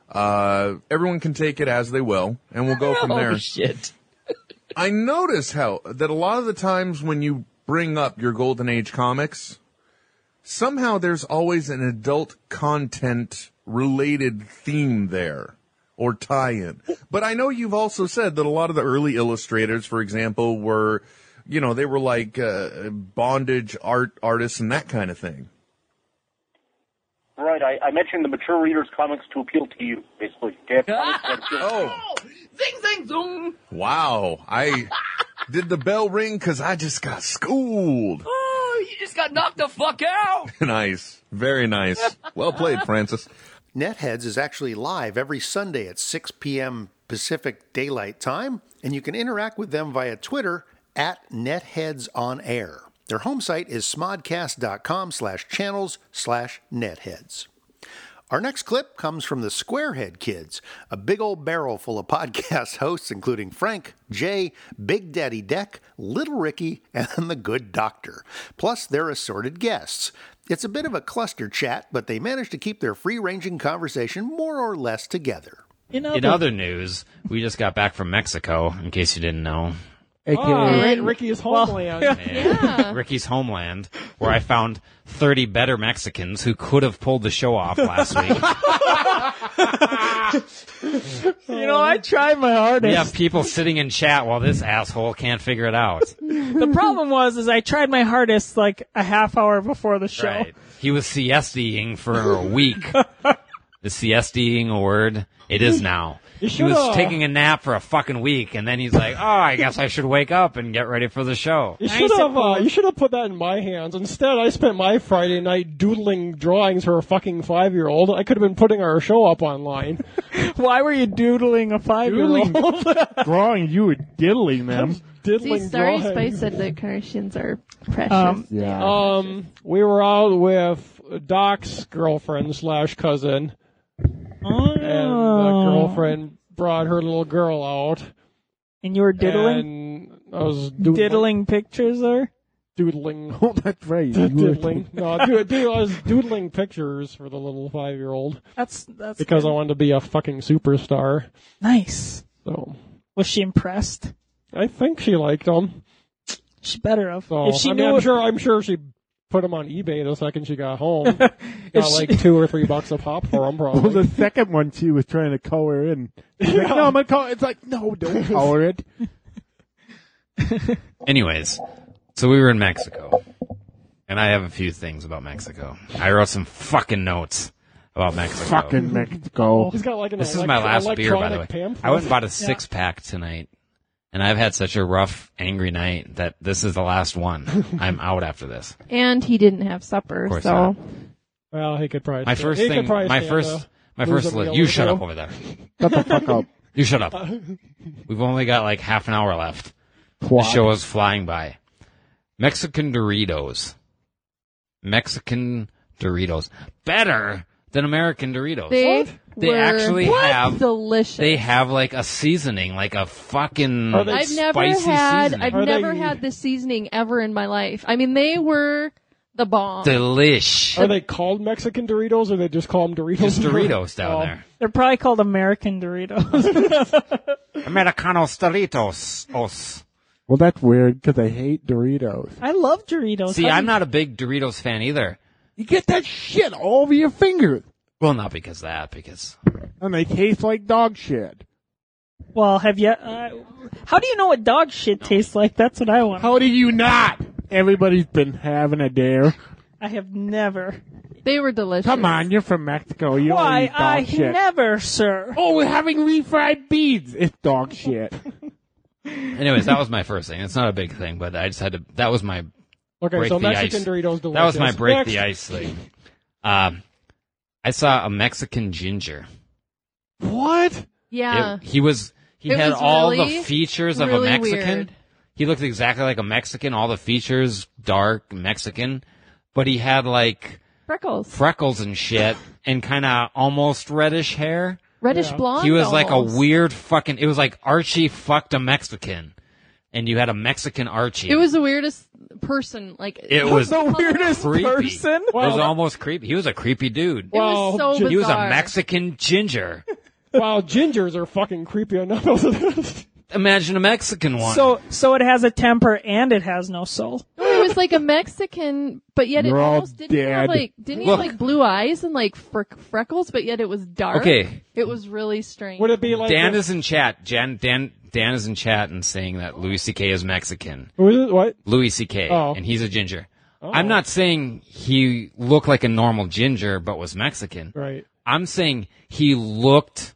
Uh, everyone can take it as they will, and we'll go from Oh, there. shit. I notice how that a lot of the times when you bring up your golden age comics, somehow there's always an adult content related theme there or tie-in. But I know you've also said that a lot of the early illustrators, for example, were, you know, they were like uh, bondage art artists and that kind of thing. Right. I, I mentioned the mature readers comics to appeal to you, basically. To have comics that appeal to you. Oh, Zing, zing, zoom. wow! I did the bell ring because I just got schooled. Oh, you just got knocked the fuck out. nice, very nice. Well played, Francis. Netheads is actually live every Sunday at 6 p.m. Pacific Daylight Time, and you can interact with them via Twitter at Netheads on Air. Their home site is smodcast.com slash channels slash netheads. Our next clip comes from the Squarehead Kids, a big old barrel full of podcast hosts, including Frank, Jay, Big Daddy Deck, Little Ricky, and the Good Doctor, plus their assorted guests. It's a bit of a cluster chat, but they managed to keep their free ranging conversation more or less together. In other news, we just got back from Mexico, in case you didn't know. Oh, Ri- Ricky's homeland. Yeah. Ricky's homeland, where I found 30 better Mexicans who could have pulled the show off last week. you know, I tried my hardest. we have people sitting in chat while this asshole can't figure it out. the problem was, is I tried my hardest like a half hour before the show. Right. He was siestaing for a week. Is siestaing a word? It is now. You He was taking a nap for a fucking week, and then he's like, "Oh, I guess I should wake up and get ready for the show." You should have. Uh, you should have put that in my hands. Instead, I spent my Friday night doodling drawings for a fucking five-year-old. I could have been putting our show up online. Why were you doodling a five-year-old? Drawing you were diddling them. diddling See, Starry drawings. Spice said the Kardashians are precious. Um, Uh, um, we were out with Doc's girlfriend slash cousin, and the oh. girlfriend brought her little girl out. And you were diddling? And I was doodling, Diddling pictures there? doodling. Oh, that's right. You were diddling. No, do, do, I was doodling pictures for the little five-year-old That's that's because good. I wanted to be a fucking superstar. nice. So Was she impressed? I think she liked them. She better have. So if she I knew, mean, I'm sure. I'm sure she put them on eBay the second she got home. got like she- two or three bucks a pop for them, Well, the second one she was trying to color in. She's like, no, I'm gonna color. It's like, no, don't color it. Anyways, so we were in Mexico, and I have a few things about Mexico. I wrote some fucking notes about Mexico. Fucking Mexico. He's got like an This is my last beer, by the way. electronic pamphlet. I went and bought a Yeah. six pack tonight, and I've had such a rough, angry night that this is the last one. I'm out after this. and he didn't have supper, Of course so not. Well, he could probably. My stand- first he could thing, probably my stand first, my lose first a list. meal You or shut two. up over there. Shut the fuck up. You shut up. We've only got like half an hour left. What? The show is flying by. Mexican Doritos. Mexican Doritos. Better than American Doritos. They They were actually what? have delicious. They have like a seasoning, like a fucking I've never spicy had. seasoning. I've never had this seasoning ever in my life. I mean, they were the bomb. Delish. Are they called Mexican Doritos, or they just call them Doritos? Just Doritos down Oh. there. They're probably called American Doritos. Americanos Doritos. Os. Well, that's weird because I hate Doritos. I love Doritos. See, How I'm you- not a big Doritos fan either. You get that shit all over your fingers, Well, not because of that, because and they taste like dog shit. Well, have you? Uh, how do you know what dog shit tastes like? That's what I want. How do you not? Everybody's been having a dare. I have never. They were delicious. Come on, you're from Mexico. You don't Why? eat dog I shit. never, sir. Oh, we're having refried beans. It's dog shit. Anyways, that was my first thing. It's not a big thing, but I just had to. That was my Okay, break so the Mexican ice. Doritos delicious. That was my break Next. the ice thing. Um, I saw a Mexican ginger. What? Yeah. It- he was. He It had was all really, the features of really a Mexican. weird. He looked exactly like a Mexican. All the features, dark Mexican, but he had like Freckles. freckles and shit, and kind of almost reddish hair. Reddish blonde. He was like a weird fucking. It was like Archie fucked a Mexican, and you had a Mexican Archie. It was the weirdest person. Like It was the weirdest creepy. person. it was almost creepy. He was a creepy dude. It was so he was a. Mexican ginger. Wow, gingers are fucking creepy enough. Imagine a Mexican one. So, so it has a temper and it has no soul. No, he was like a Mexican, but yet it You're all almost didn't he have like didn't he Look. have like blue eyes and like freck- freckles, but yet it was dark. Okay. it was really strange. Would it be like Dan a- is in chat. Jan, Dan, Dan is in chat and saying that Louis C.K. is Mexican. Who is it? What? Louis C.K. Oh. and he's a ginger. Oh. I'm not saying he looked like a normal ginger but was Mexican. Right. I'm saying he looked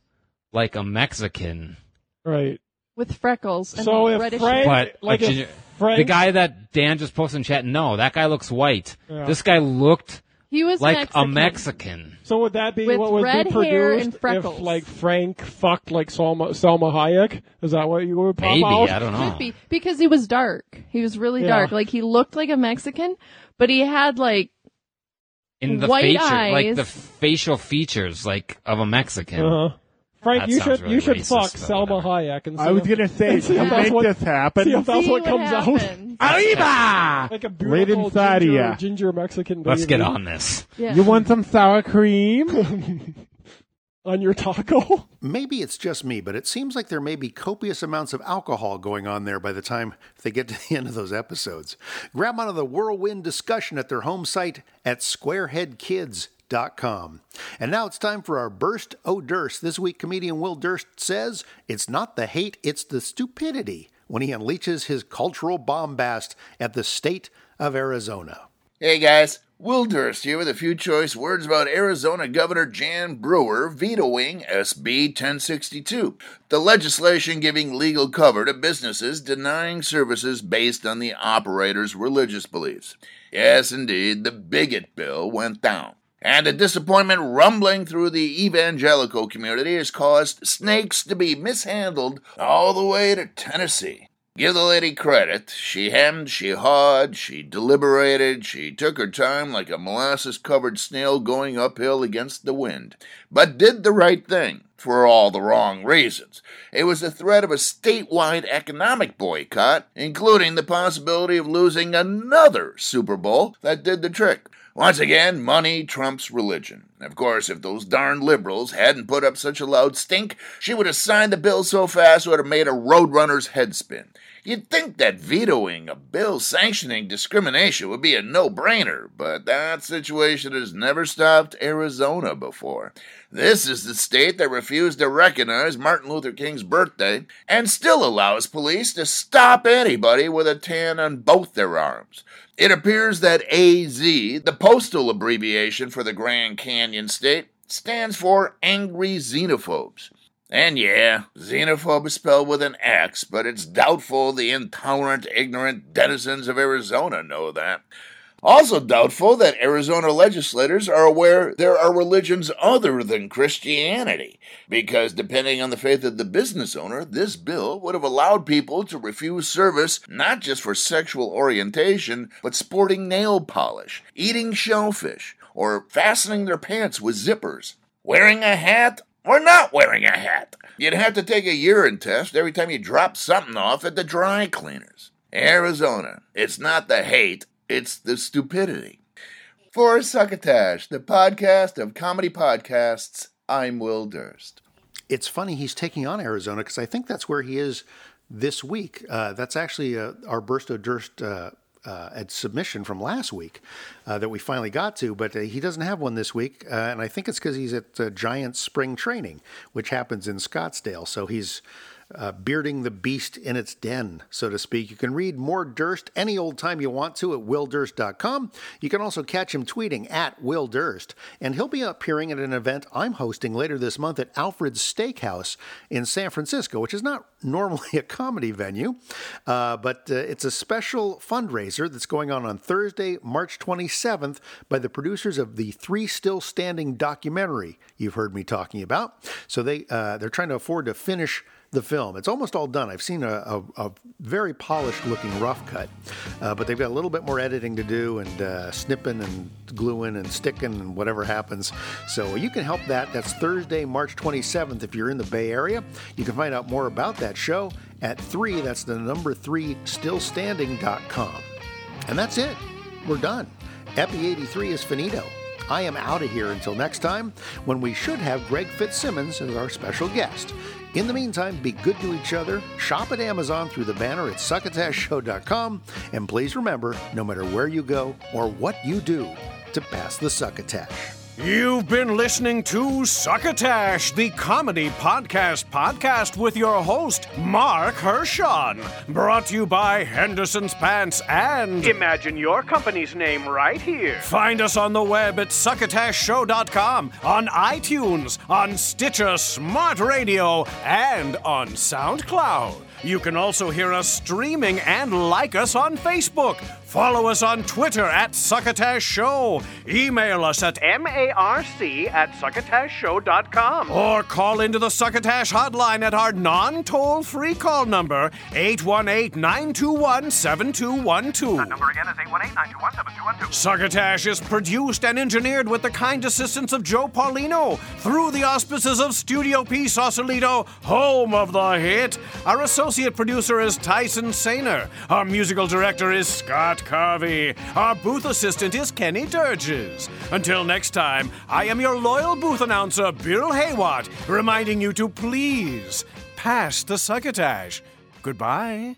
like a Mexican, Right. with freckles and So if reddish. Frank- but like a if ginger. Frank- the guy that Dan just posted in chat, no, that guy looks white. Yeah. This guy looked he was like Mexican. a Mexican. So would that be With what would red be hair produced and freckles. if like Frank fucked like Selma, Selma Hayek? Is that what you would pop Maybe, out? I don't know. Could be because he was dark. He was really Yeah. dark. Like he looked like a Mexican, but he had like In the White feature, like the facial features, like of a Mexican. Uh-huh. Frank, That you should really you should racist, fuck but Selma Hayek and see I was if- gonna say, see if that's make what- this happen. See if that's See what what comes out. happens. Arriba! Like a Right beautiful inside ginger, of ginger Mexican baby. Let's get on this. Yeah. You want some sour cream? on your taco. Maybe it's just me, but it seems like there may be copious amounts of alcohol going on there by the time they get to the end of those episodes. Grab onto the whirlwind discussion at their home site at squareheadkids.com. And now it's time for our Burst O Durst. This week, comedian Will Durst says it's not the hate, it's the stupidity when he unleashes his cultural bombast at the state of Arizona. Hey guys, Will Durst here with a few choice words about Arizona Governor Jan Brewer vetoing SB 1062, the legislation giving legal cover to businesses denying services based on the operator's religious beliefs. Yes, indeed, the bigot bill went down. And the disappointment rumbling through the evangelical community has caused snakes to be mishandled all the way to Tennessee. Give the lady credit. She hemmed, she hawed, she deliberated, she took her time like a molasses covered snail going uphill against the wind, but did the right thing for all the wrong reasons. It was the threat of a statewide economic boycott, including the possibility of losing another Super Bowl, that did the trick. Once again, money trumps religion. Of course, if those darn liberals hadn't put up such a loud stink, she would have signed the bill so fast it would have made a roadrunner's head spin. You'd think that vetoing a bill sanctioning discrimination would be a no brainer, but that situation has never stopped Arizona before. This is the state that refused to recognize Martin Luther King's birthday and still allows police to stop anybody with a tan on both their arms. It appears that AZ, the postal abbreviation for the Grand Canyon State, stands for Angry Xenophobes. And yeah, xenophobe is spelled with an X, but it's doubtful the intolerant, ignorant denizens of Arizona know that. Also doubtful that Arizona legislators are aware there are religions other than Christianity, because depending on the faith of the business owner, this bill would have allowed people to refuse service not just for sexual orientation, but sporting nail polish, eating shellfish, or fastening their pants with zippers, wearing a hat or not wearing a hat. You'd have to take a urine test every time you drop something off at the dry cleaners. Arizona, it's not the hate, it's the stupidity. For Succotash, the podcast of comedy podcasts, I'm Will Durst. It's funny he's taking on Arizona because I think that's where he is this week. Uh, that's actually uh, our Burst of Durst uh, uh, at submission from last week uh, that we finally got to, but uh, he doesn't have one this week, and I think it's because he's at Giant Spring Training, which happens in Scottsdale. So he's uh, bearding the beast in its den, so to speak. You can read more Durst any old time you want to at willdurst.com. You can also catch him tweeting at Will Durst, and he'll be appearing at an event I'm hosting later this month at Alfred's Steakhouse in San Francisco, which is not normally a comedy venue, uh, but uh, it's a special fundraiser that's going on on Thursday, March 27th, by the producers of the Three Still Standing documentary you've heard me talking about. So they uh, they're trying to afford to finish the film. It's almost all done. I've seen a, a, a very polished looking rough cut, uh, but they've got a little bit more editing to do and uh, snipping and gluing and sticking and whatever happens. So you can help that. That's Thursday, March 27th if you're in the Bay Area. You can find out more about that show at 3, that's the number 3, stillstanding.com. And that's it. We're done. Epi 83 is finito. I am out of here until next time when we should have Greg Fitzsimmons as our special guest. In the meantime, be good to each other, shop at Amazon through the banner at succotashshow.com, and please remember no matter where you go or what you do, to pass the succotash. You've been listening to Succotash, the comedy podcast podcast with your host, Marc Hershon. Brought to you by Henderson's Pants and. Imagine your company's name right here. Find us on the web at succotashshow.com, on iTunes, on Stitcher Smart Radio, and on SoundCloud. You can also hear us streaming and like us on Facebook. Follow us on Twitter at Succotash Show. Email us at M-A-R-C at succotashshow.com. or call into the Succotash hotline at our non toll free call number, 818 921 7212. Number again is 818-921-7212. Succotash is produced and engineered with the kind assistance of Joe Paulino through the auspices of Studio P Sausalito, home of the hit. Our associate producer is Tyson Sainer. Our musical director is Scott Carvey. Our booth assistant is Kenny Durges. Until next time, I am your loyal booth announcer, Bill Haywatt, reminding you to please pass the succotash. Goodbye.